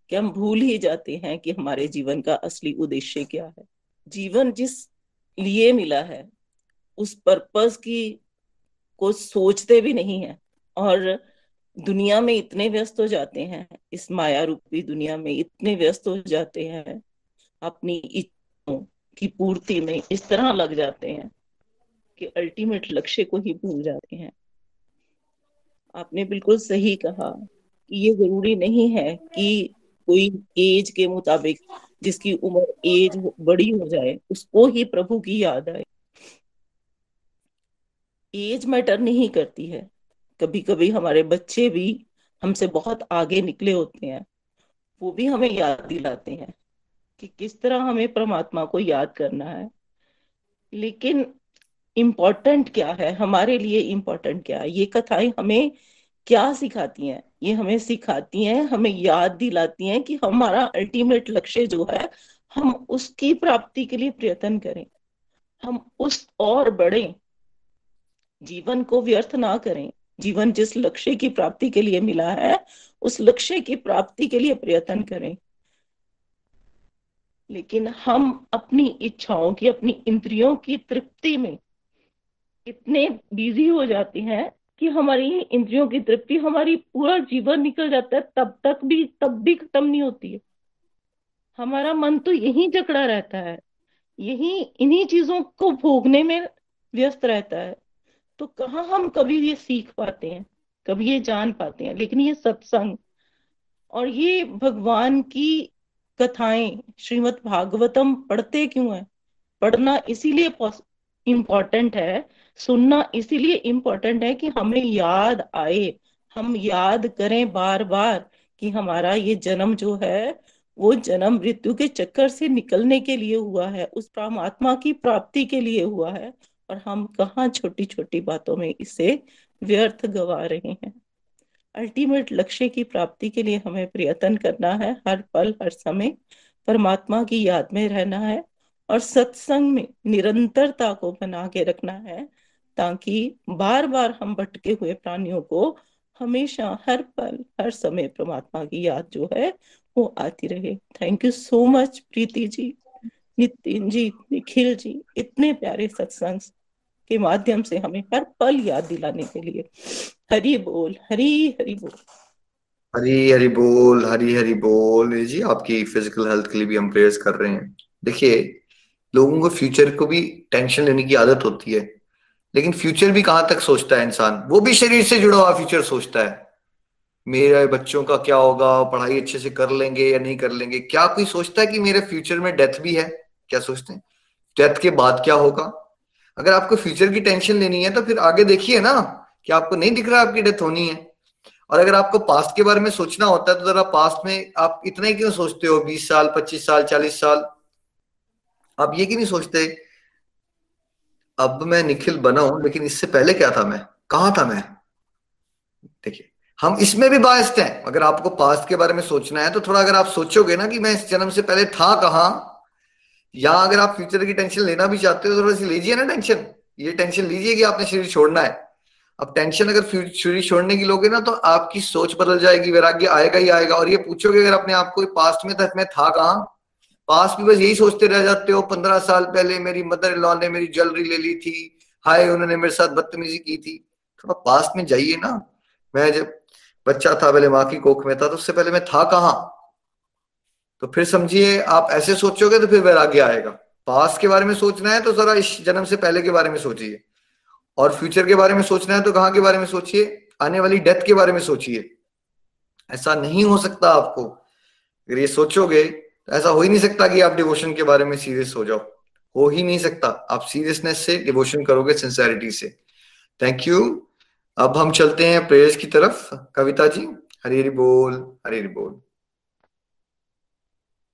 कि हम भूल ही जाते हैं कि हमारे जीवन का असली उद्देश्य क्या है। जीवन जिस लिए मिला है, उस पर्पस की को सोचते भी नहीं है और दुनिया में इतने व्यस्त हो जाते हैं, इस माया रूपी दुनिया में इतने व्यस्त हो जाते हैं, अपनी इच्छाओं की पूर्ति में इस तरह लग जाते हैं कि अल्टीमेट लक्ष्य को ही भूल जाते हैं। आपने बिल्कुल सही कहा कि ये ज़रूरी नहीं है कि कोई एज के मुताबिक जिसकी उम्र एज बड़ी हो जाए, उसको ही प्रभु की याद आए। एज मैटर नहीं करती है। कभी कभी हमारे बच्चे भी हमसे बहुत आगे निकले होते हैं। वो भी हमें याद दिलाते हैं कि किस तरह हमें परमात्मा को याद करना है। लेकिन इम्पोर्टेंट क्या है? हमारे लिए इम्पोर्टेंट क्या है? ये कथाएँ हमें क्या सिखाती हैं? ये हमें सिखाती हैं, हमें याद दिलाती हैं कि हमारा अल्टीमेट लक्ष्य जो है, हम उसकी प्राप्ति के लिए प्रयत्न करें। हम उस और बढ़े। जीवन को व्यर्थ ना करें। जीवन जिस लक्ष्य की प्राप्ति के लिए मिला है, उस लक्ष्य की प्राप्ति के लिए प्रयत्न करें। लेकिन हम अपनी इच्छाओं की, अपनी इंद्रियों की तृप्ति में इतने बिज़ी हो जाते हैं कि हमारी इंद्रियों की तृप्ति, हमारी पूरा जीवन निकल जाता है, तब तक भी, तब भी खत्म नहीं होती है। हमारा मन तो यही जकड़ा रहता है, यही इन्हीं चीज़ों को भोगने में व्यस्त रहता है। तो कहा हम कभी ये सीख पाते हैं, कभी ये जान पाते हैं? लेकिन ये सत्संग और ये भगवान की कथाएँ श्रीमद भागवतम पढ़ते क्यों है? पढ़ना इसीलिए इम्पोर्टेंट है सुनना इसीलिए इम्पोर्टेंट है कि हमें याद आए, हम याद करें बार बार कि हमारा ये जन्म जो है, वो जन्म मृत्यु के चक्कर से निकलने के लिए हुआ है, उस परमात्मा की प्राप्ति के लिए हुआ है और हम कहा छोटी छोटी बातों में इसे व्यर्थ गवा रहे हैं। अल्टीमेट लक्ष्य की प्राप्ति के लिए हमें प्रयत्न करना है, हर पल, हर समय परमात्मा की याद में रहना है और सत्संग में निरंतरता को बना के रखना है। ताकि बार बार हम भटके हुए प्राणियों को हमेशा हर पल, हर समय परमात्मा की याद जो है, वो आती रहे। Thank you so much Preeti ji, Nitin ji, Nikhil ji, इतने प्यारे सत्संग के माध्यम से हमें हर पल याद दिलाने के लिए। हरी बोल, हरी हरी बोल। हरी हरी बोल, हरी हरी बोल। जी आपकी फ़िज़िकल हेल्थ के लिए भी हम प्रेयर्स कर रहे हैं। देखिए, लोगों को फ्यूचर को भी टेंशन लेने की आदत होती है। लेकिन फ्यूचर भी कहाँ तक सोचता है इंसान? वो भी शरीर से जुड़ा हुआ फ्यूचर सोचता है। मेरे बच्चों का क्या होगा? पढ़ाई अच्छे से कर लेंगे या नहीं कर लेंगे? क्या कोई सोचता है कि मेरे फ्यूचर में डेथ भी है? क्या सोचते हैं? डेथ के बाद क्या होगा? अगर आपको फ्यूचर की टेंशन लेनी है तो फिर आगे देखिए ना कि आपको नहीं दिख रहा आपकी डेथ होनी है। और अगर आपको पास्ट के बारे में सोचना होता है तो जरा पास्ट में आप इतना ही क्यों सोचते हो? बीस साल, पच्चीस साल, चालीस साल? आप ये क्यों नहीं सोचते अब मैं निखिल बना हूँ, लेकिन इससे पहले क्या था मैं? कहा था मैं? देखिए, हम इसमें भी बायस्ड हैं। अगर आपको पास्ट के बारे में सोचना है तो थोड़ा अगर आप सोचोगे ना कि मैं इस जन्म से पहले था कहा, या अगर आप फ्यूचर की टेंशन लेना भी चाहते हो तो थोड़ा सी लीजिए ना टेंशन ये टेंशन लीजिए कि आपने शरीर छोड़ना है। अब टेंशन अगर शरीर छोड़ने की लोगे ना तो आपकी सोच बदल जाएगी, वैराग्य आएगा ही आएगा। और ये पूछोगे अगर अपने आप को पास्ट में था, मैं था कहा? पास्ट में बस यही सोचते रह जाते हो। पंद्रह साल पहले मेरी मदर लॉ ने मेरी ज्वेलरी ले ली थी। हाय, उन्होंने मेरे साथ बदतमीजी की थी। थोड़ा पास्ट में जाइए ना। मैं जब बच्चा था, पहले माँ की कोख में था तो उससे पहले मैं था कहाँ? तो फिर समझिए, आप ऐसे सोचोगे तो फिर वैराग्य आएगा। पास्ट के बारे में सोचना है तो जरा इस जन्म से पहले के बारे में सोचिए। और फ्यूचर के बारे में सोचना है तो कहाँ के बारे में सोचिए? आने वाली डेथ के बारे में सोचिए। ऐसा नहीं हो सकता आपको। अगर ये सोचोगे तो ऐसा हो ही नहीं सकता कि आप डिवोशन के बारे में सीरियस हो जाओ। हो ही नहीं सकता। आप सीरियसनेस से डिवोशन करोगे सिंसेरिटी से। थैंक यू अब हम चलते हैं प्रेयर्स की तरफ़। कविता जी, हरी हरी बोल, हरी हरी बोल।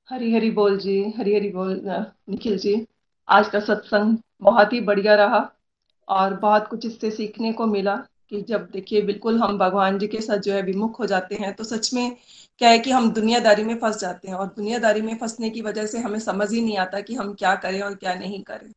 हरी हरी बोल जी, हरी हरी बोल निखिल जी। आज का सत्संग बहुत ही बढ़िया रहा और बहुत कुछ इससे सीखने को मिला कि जब देखिए बिल्कुल हम भगवान जी के साथ जो है विमुख हो जाते हैं तो सच में क्या है कि हम दुनियादारी में फंस जाते हैं और दुनियादारी में फंसने की वजह से हमें समझ ही नहीं आता कि हम क्या करें और क्या नहीं करें।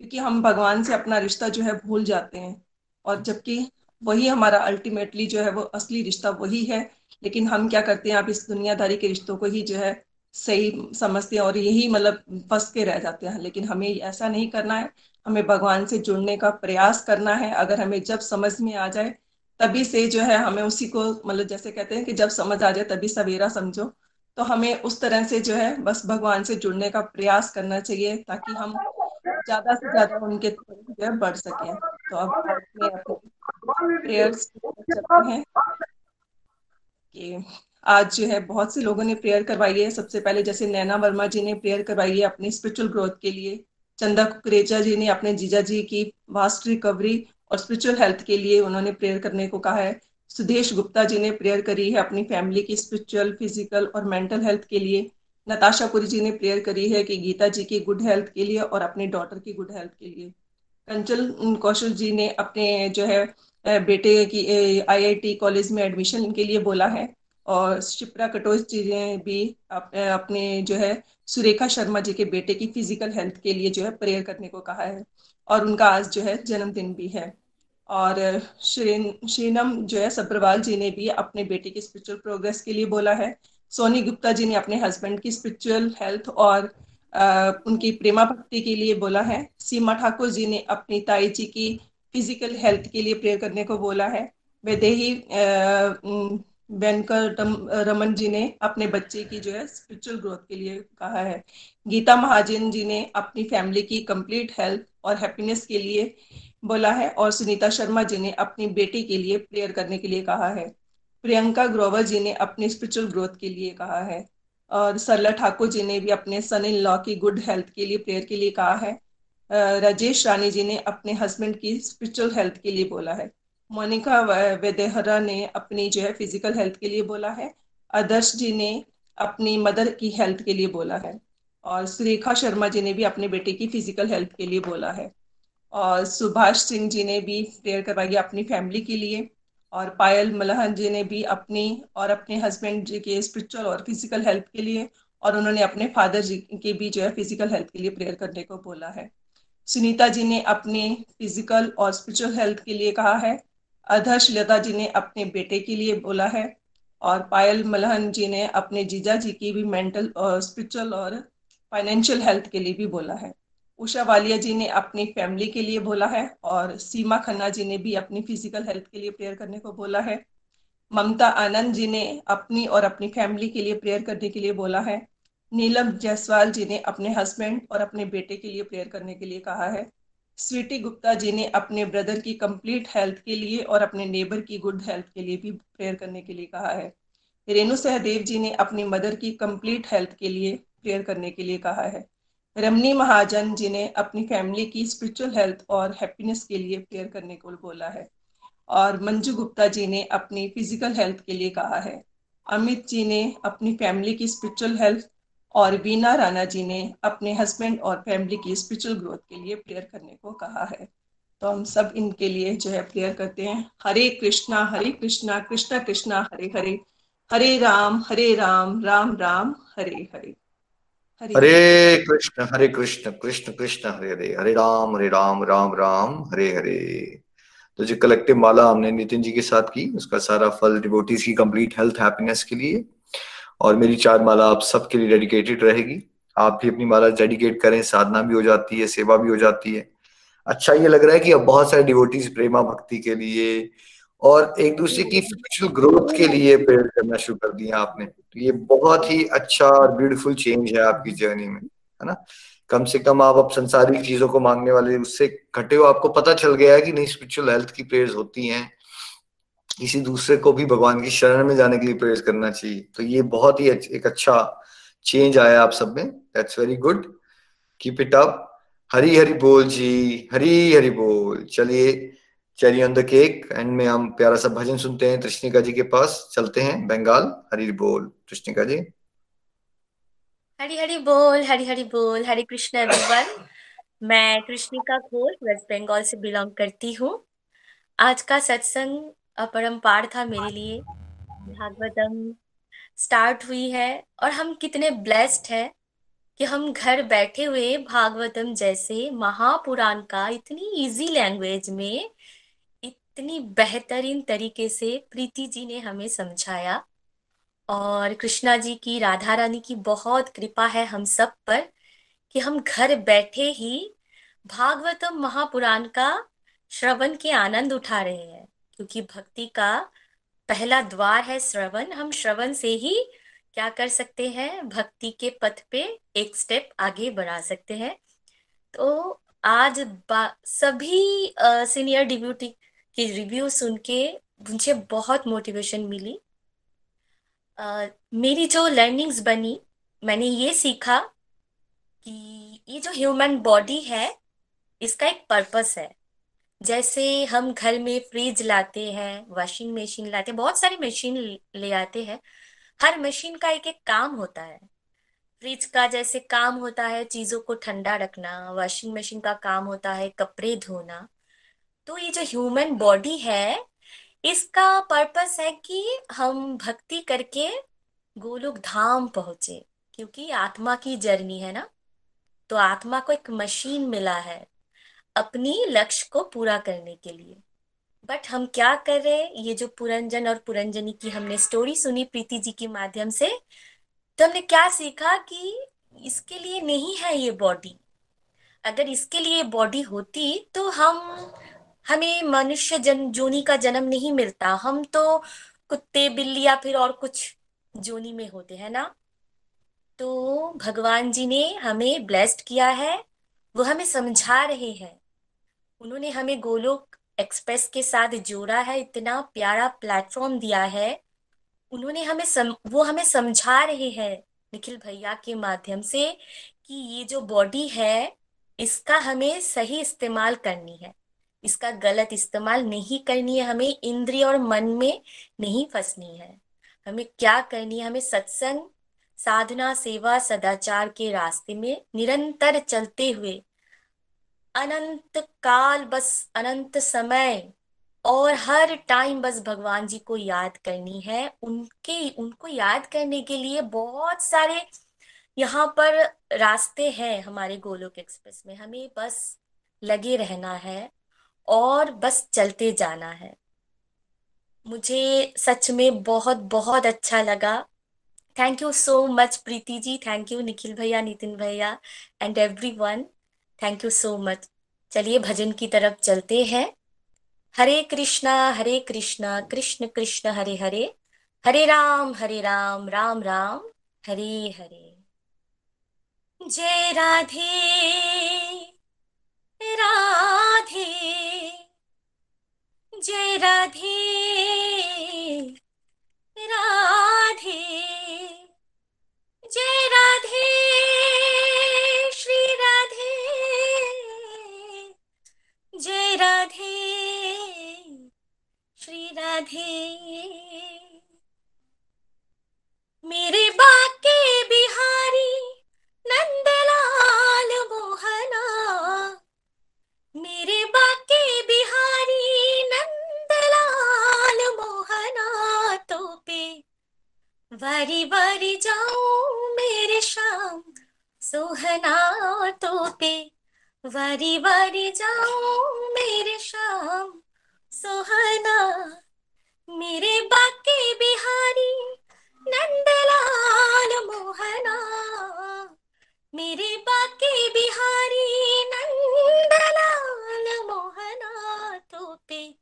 क्योंकि हम भगवान से अपना रिश्ता जो है भूल जाते हैं और जबकि वही हमारा अल्टीमेटली जो है वो असली रिश्ता वही है। लेकिन हम क्या करते हैं, आप इस दुनियादारी के रिश्तों को ही जो है सही समझते हैं और यही मतलब फंस के रह जाते हैं। लेकिन हमें ऐसा नहीं करना है। हमें भगवान से जुड़ने का प्रयास करना है। अगर हमें जब समझ में आ जाए तभी से जो है हमें उसी को मतलब जैसे कहते हैं कि जब समझ आ जाए तभी सवेरा समझो। तो हमें उस तरह से जो है बस भगवान से जुड़ने का प्रयास करना चाहिए ताकि हम ज़्यादा से ज़्यादा उनके जो है बढ़ सके। तो अब प्रेयर्स हैं कि आज जो है बहुत से लोगों ने प्रेयर करवाई है। सबसे पहले जैसे नैना वर्मा जी ने प्रेयर करवाई है अपनी स्पिरिचुअल ग्रोथ के लिए। चंदा कुकरेजा जी ने अपने जीजा जी की वास्ट रिकवरी और स्पिरिचुअल हेल्थ के लिए उन्होंने प्रेयर करने को कहा है। सुदेश गुप्ता जी ने प्रेयर करी है अपनी फैमिली की स्पिरिचुअल फ़िज़िकल और मेंटल हेल्थ के लिए। नताशा पुरी जी ने प्रेयर करी है कि गीता जी की गुड हेल्थ के लिए और अपने डॉटर की गुड हेल्थ के लिए। कंचल कौशल जी ने अपने जो है बेटे की आईआईटी कॉलेज में एडमिशन के लिए बोला है। और शिप्रा कटोच जी ने भी अपने जो है, सुरेखा शर्मा जी के बेटे की फ़िज़िकल हेल्थ के लिए जो है प्रेयर करने को कहा है। और उनका आज जो है जन्मदिन भी है। और श्रीनम जो है सब्रवाल जी ने भी अपने बेटे की स्पिरिचुअल प्रोग्रेस के लिए बोला है। सोनी गुप्ता जी ने अपने हस्बैंड की स्पिरिचुअल हेल्थ और आ, उनकी प्रेमा भक्ति के लिए बोला है। सीमा ठाकुर जी ने अपनी ताई जी की फ़िज़िकल हेल्थ के लिए प्रेयर करने को बोला है। वैदेही वेंकर रमन जी ने अपने बच्चे की जो है स्पिरिचुअल ग्रोथ के लिए कहा है। गीता महाजन जी ने अपनी फैमिली की कंप्लीट हेल्थ और हैप्पीनेस के लिए बोला है और सुनीता शर्मा जी ने अपनी बेटी के लिए प्रेयर करने के लिए कहा है। प्रियंका ग्रोवर जी ने अपनी स्पिरिचुअल ग्रोथ के लिए कहा है। और सरला ठाकुर जी ने भी अपने सन इन लॉ की गुड हेल्थ के लिए प्रेयर के लिए कहा है। राजेश रानी जी ने अपने हस्बैंड की स्पिरिचुअल हेल्थ के लिए बोला है। मोनिका वेदेहरा ने अपनी जो है फ़िज़िकल हेल्थ के लिए बोला है। आदर्श जी ने अपनी मदर की हेल्थ के लिए बोला है। और सुरेखा शर्मा जी ने भी अपने बेटे की फ़िज़िकल हेल्थ के लिए बोला है। और सुभाष सिंह जी ने भी प्रेयर करवाई अपनी फैमिली के लिए। और पायल मलहन जी ने भी अपनी और अपने हस्बैंड जी के स्पिरिचुअल और फ़िज़िकल हेल्थ के लिए और उन्होंने अपने फादर जी के भी जो है फ़िज़िकल हेल्थ के लिए प्रेयर करने को बोला है। सुनीता जी ने अपने फ़िज़िकल और स्पिरिचुअल हेल्थ के लिए कहा है। अधर्श लता जी ने अपने बेटे के लिए बोला है। और पायल मलहन जी ने अपने जीजा जी की भी मेंटल और स्पिरिचुअल और फाइनेंशियल हेल्थ के लिए भी बोला है उषा वालिया जी ने अपनी फैमिली के लिए बोला है और सीमा खन्ना जी ने भी अपनी फ़िज़िकल हेल्थ के लिए प्रेयर करने को बोला है ममता आनंद जी ने अपनी और अपनी फैमिली के लिए प्रेयर करने के लिए बोला है नीलम जायसवाल जी ने अपने हस्बैंड और अपने बेटे के लिए प्रेयर करने के लिए कहा है स्वीटी गुप्ता जी ने अपने ब्रदर की कंप्लीट हेल्थ के लिए और अपने नेबर की गुड हेल्थ के लिए भी प्रेयर करने के लिए कहा है रेणु सहदेव जी ने अपनी मदर की कंप्लीट हेल्थ के लिए प्रेयर करने के लिए कहा है। रमनी महाजन जी ने अपनी फैमिली की स्पिरिचुअल हेल्थ और हैप्पीनेस के लिए प्रेयर करने को बोला है और मंजू गुप्ता जी ने अपनी फ़िज़िकल हेल्थ के लिए कहा है। अमित जी ने अपनी फैमिली की स्पिरिचुअल हेल्थ और वीना राणा जी ने अपने हस्बैंड और फैमिली की स्पिरिचुअल ग्रोथ के लिए प्रेयर करने को कहा है। तो हम सब इनके लिए जो है प्रेयर करते हैं। हरे कृष्णा हरे कृष्णा कृष्णा कृष्णा, हरे हरे हरे राम हरे राम राम राम, हरे हरे। हरे कृष्ण हरे कृष्ण कृष्ण कृष्ण हरे हरे हरे राम हरे राम राम राम हरे हरे। तो जो कलेक्टिव माला हमने नितिन जी के साथ की उसका सारा फल डिवोटीज की कंप्लीट हेल्थ हैप्पीनेस के लिए। और मेरी चार माला आप सबके लिए डेडिकेटेड रहेगी। आप भी अपनी माला डेडिकेट करें साधना भी हो जाती है सेवा भी हो जाती है। अच्छा ये लग रहा है कि अब बहुत सारे डिवोटीज प्रेमा भक्ति के लिए और एक दूसरे की स्पिरिचुअल ग्रोथ के लिए प्रेयर करना शुरू कर दिया आपने। तो ये बहुत ही अच्छा और ब्यूटीफुल चेंज है आपकी जर्नी में, है ना? कम से कम आप अब संसारिक चीज़ों को मांगने वाले, उससे घटे हो आपको पता चल गया है कि नहीं स्पिरिचुअल हेल्थ की प्रेयर्स होती हैं। किसी दूसरे को भी भगवान की शरण में जाने के लिए प्रेयर करना चाहिए। तो ये बहुत ही एक अच्छा चेंज आया आप सब में। That's very good keep it up Hari Hari बोल जी हरी हरी बोल। चलिए cherry on the cake end में हम प्यारा सा भजन सुनते हैं कृष्णिका जी के पास। चलते हैं बंगाल। हरी बोल कृष्णिका जी। हरी हरी बोल हरी हरी बोल, हरे कृष्ण एवरीवन मैं कृष्णिका घोष वेस्ट बंगाल से बिलोंग करती हूँ। आज का सत्संग अपरंपार था मेरे लिए। भागवतम स्टार्ट हुई है, और हम कितने ब्लेस्ड हैं कि हम घर बैठे हुए भागवतम जैसे महापुराण का इतनी इजी लैंग्वेज में इतनी बेहतरीन तरीके से प्रीति जी ने हमें समझाया। और कृष्णा जी की, राधा रानी की बहुत कृपा है हम सब पर कि हम घर बैठे ही भागवतम महापुराण का श्रवण के आनंद उठा रहे हैं। क्योंकि भक्ति का पहला द्वार है श्रवण। हम श्रवण से ही क्या कर सकते हैं? भक्ति के पथ पे एक स्टेप आगे बढ़ा सकते हैं। तो आज सभी सीनियर डिब्यूटी की रिव्यू सुन के मुझे बहुत मोटिवेशन मिली। uh, मेरी जो लर्निंग्स बनी मैंने ये सीखा कि ये जो ह्यूमन बॉडी है इसका एक पर्पस है। जैसे हम घर में फ्रिज लाते हैं वॉशिंग मशीन लाते हैं बहुत सारी मशीन ले आते हैं। हर मशीन का एक एक काम होता है। फ्रिज का जैसे काम होता है चीज़ों को ठंडा रखना वॉशिंग मशीन का काम होता है कपड़े धोना। तो ये जो ह्यूमन बॉडी है, इसका पर्पस है कि हम भक्ति करके गोलोक धाम पहुँचे, क्योंकि आत्मा की जर्नी है ना? तो आत्मा को एक मशीन मिला है अपनी लक्ष्य को पूरा करने के लिए। बट हम क्या कर रहे हैं? ये जो पुरंजन और पुरंजनी की हमने स्टोरी सुनी प्रीति जी के माध्यम से तो हमने क्या सीखा कि इसके लिए नहीं है ये बॉडी अगर इसके लिए बॉडी होती तो हम हमें मनुष्य जन जोनी का जन्म नहीं मिलता। हम तो कुत्ते बिल्ली या फिर और कुछ जोनी में होते हैं ना? तो भगवान जी ने हमें ब्लेस्ड किया है वो हमें समझा रहे हैं। उन्होंने हमें गोलोक एक्सप्रेस के साथ जोड़ा है इतना प्यारा प्लेटफॉर्म दिया है। उन्होंने हमें सम, वो हमें समझा रहे हैं निखिल भैया के माध्यम से कि ये जो बॉडी है इसका हमें सही इस्तेमाल करनी है। इसका गलत इस्तेमाल नहीं करनी है, हमें इंद्रिय और मन में नहीं फंसनी है। हमें क्या करनी है? हमें सत्संग, साधना, सेवा, सदाचार के रास्ते में निरंतर चलते हुए अनंत काल बस अनंत समय और हर टाइम बस भगवान जी को याद करनी है। उनके, उनको याद करने के लिए बहुत सारे यहाँ पर रास्ते हैं हमारे गोलोक एक्सप्रेस में। हमें बस लगे रहना है। और बस चलते जाना है। मुझे सच में बहुत बहुत अच्छा लगा। Thank you so much Preeti ji. Thank you Nikhil भैया, नितिन भैया and everyone thank you so much चलिए, भजन की तरफ़ चलते हैं। हरे कृष्णा हरे कृष्णा, कृष्ण कृष्ण, हरे हरे। हरे राम हरे राम राम राम, हरे हरे। जय राधे। राधे, जय राधे राधे, जय राधे, श्री राधे, जय राधे, श्री राधे। मेरे बाके बिहारी वारी वारी जाऊँ मेरे शाम, सोहना। मेरे बाके बिहारी, नंदलाल मोहना। मेरे बाके बिहारी, नंदलाल मोहना तो पे।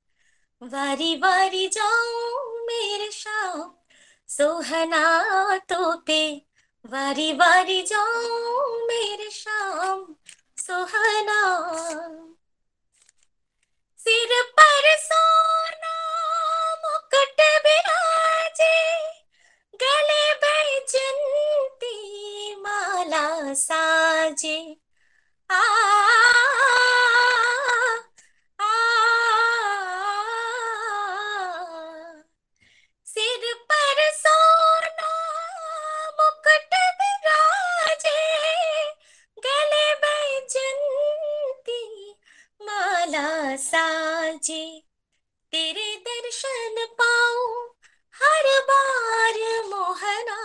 वारी वारी जाऊँ मेरे शाम, सोहना तो पे। वारी वारी जाऊँ मेरे शाम सुहाना। सिर पर सोना मुकुट विराजे गले बैजंती माला साजे। आ, बैजंती तेरे दर्शन पाऊँ, हर बार मोहना।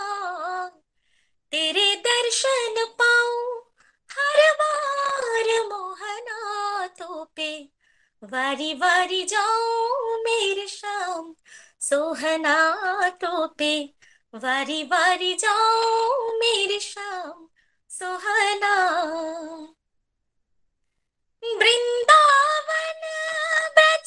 तेरे दर्शन पाऊँ, हर बार मोहना। तो पे वारी वारी जाऊँ, मेरे शाम सोहना। तो पे वारी वारी जाऊँ, मेरे शाम सोहना। वृंदावन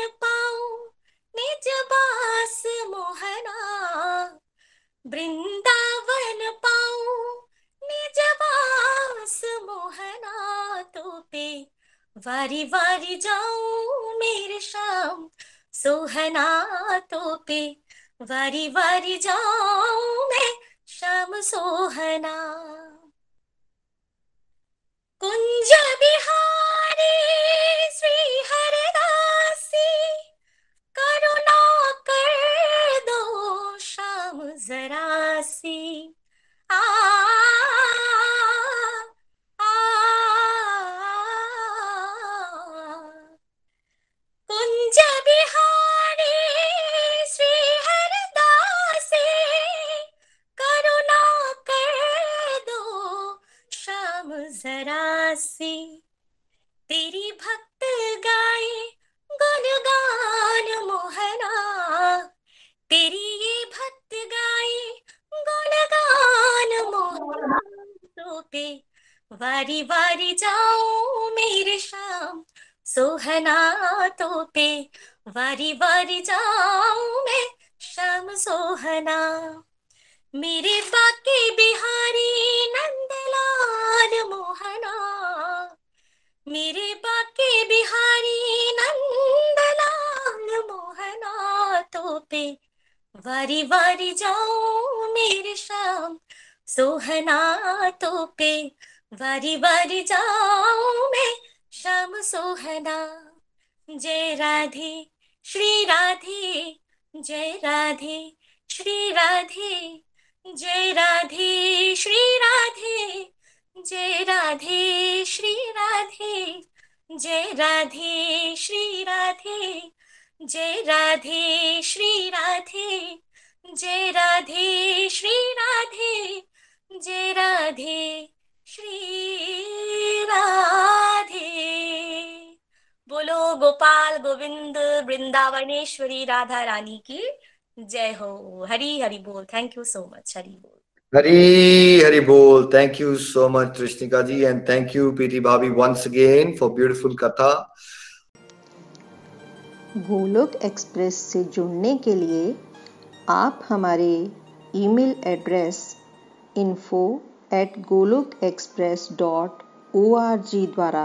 वृंदावन पाऊँ, निज बास मोहना। वृंदावन पाऊँ, निज बास मोहना। तो पे वारी वारी जाऊँ, मेरे शाम सोहना। तो पे वारी वारी जाऊँ, मैं शाम सोहना। वारी वारी जाऊँ मैं शाम सोहना। मेरे बाकी बिहारी नंदलाल मोहना। मेरे बाके बिहारी नंदलाल मोहना। तो पे वारी वारी जाऊँ मेरे शाम सोहना। तो पे वारी वारी जाऊँ मैं शाम सोहना। जय राधे। श्री राधे, जय राधे, श्री राधे, जय राधे, श्री राधे, जय राधे, श्री राधे, जय राधे, श्री राधे, जय राधे, श्री राधे, जय राधे, श्री राधे, जय राधे, श्री राधे। बोलो गोपाल गोविंद वृंदावनेश्वरी राधा रानी की जय हो हरी हरि बोल thank you so much Hari बोल Hari Hari Bol. Thank you so much, Trishnika ji, and thank you, PT Bhabi, once again for beautiful katha. Golok Express से जुड़ने के लिए आप हमारे email address info at Golok Express dot O R G द्वारा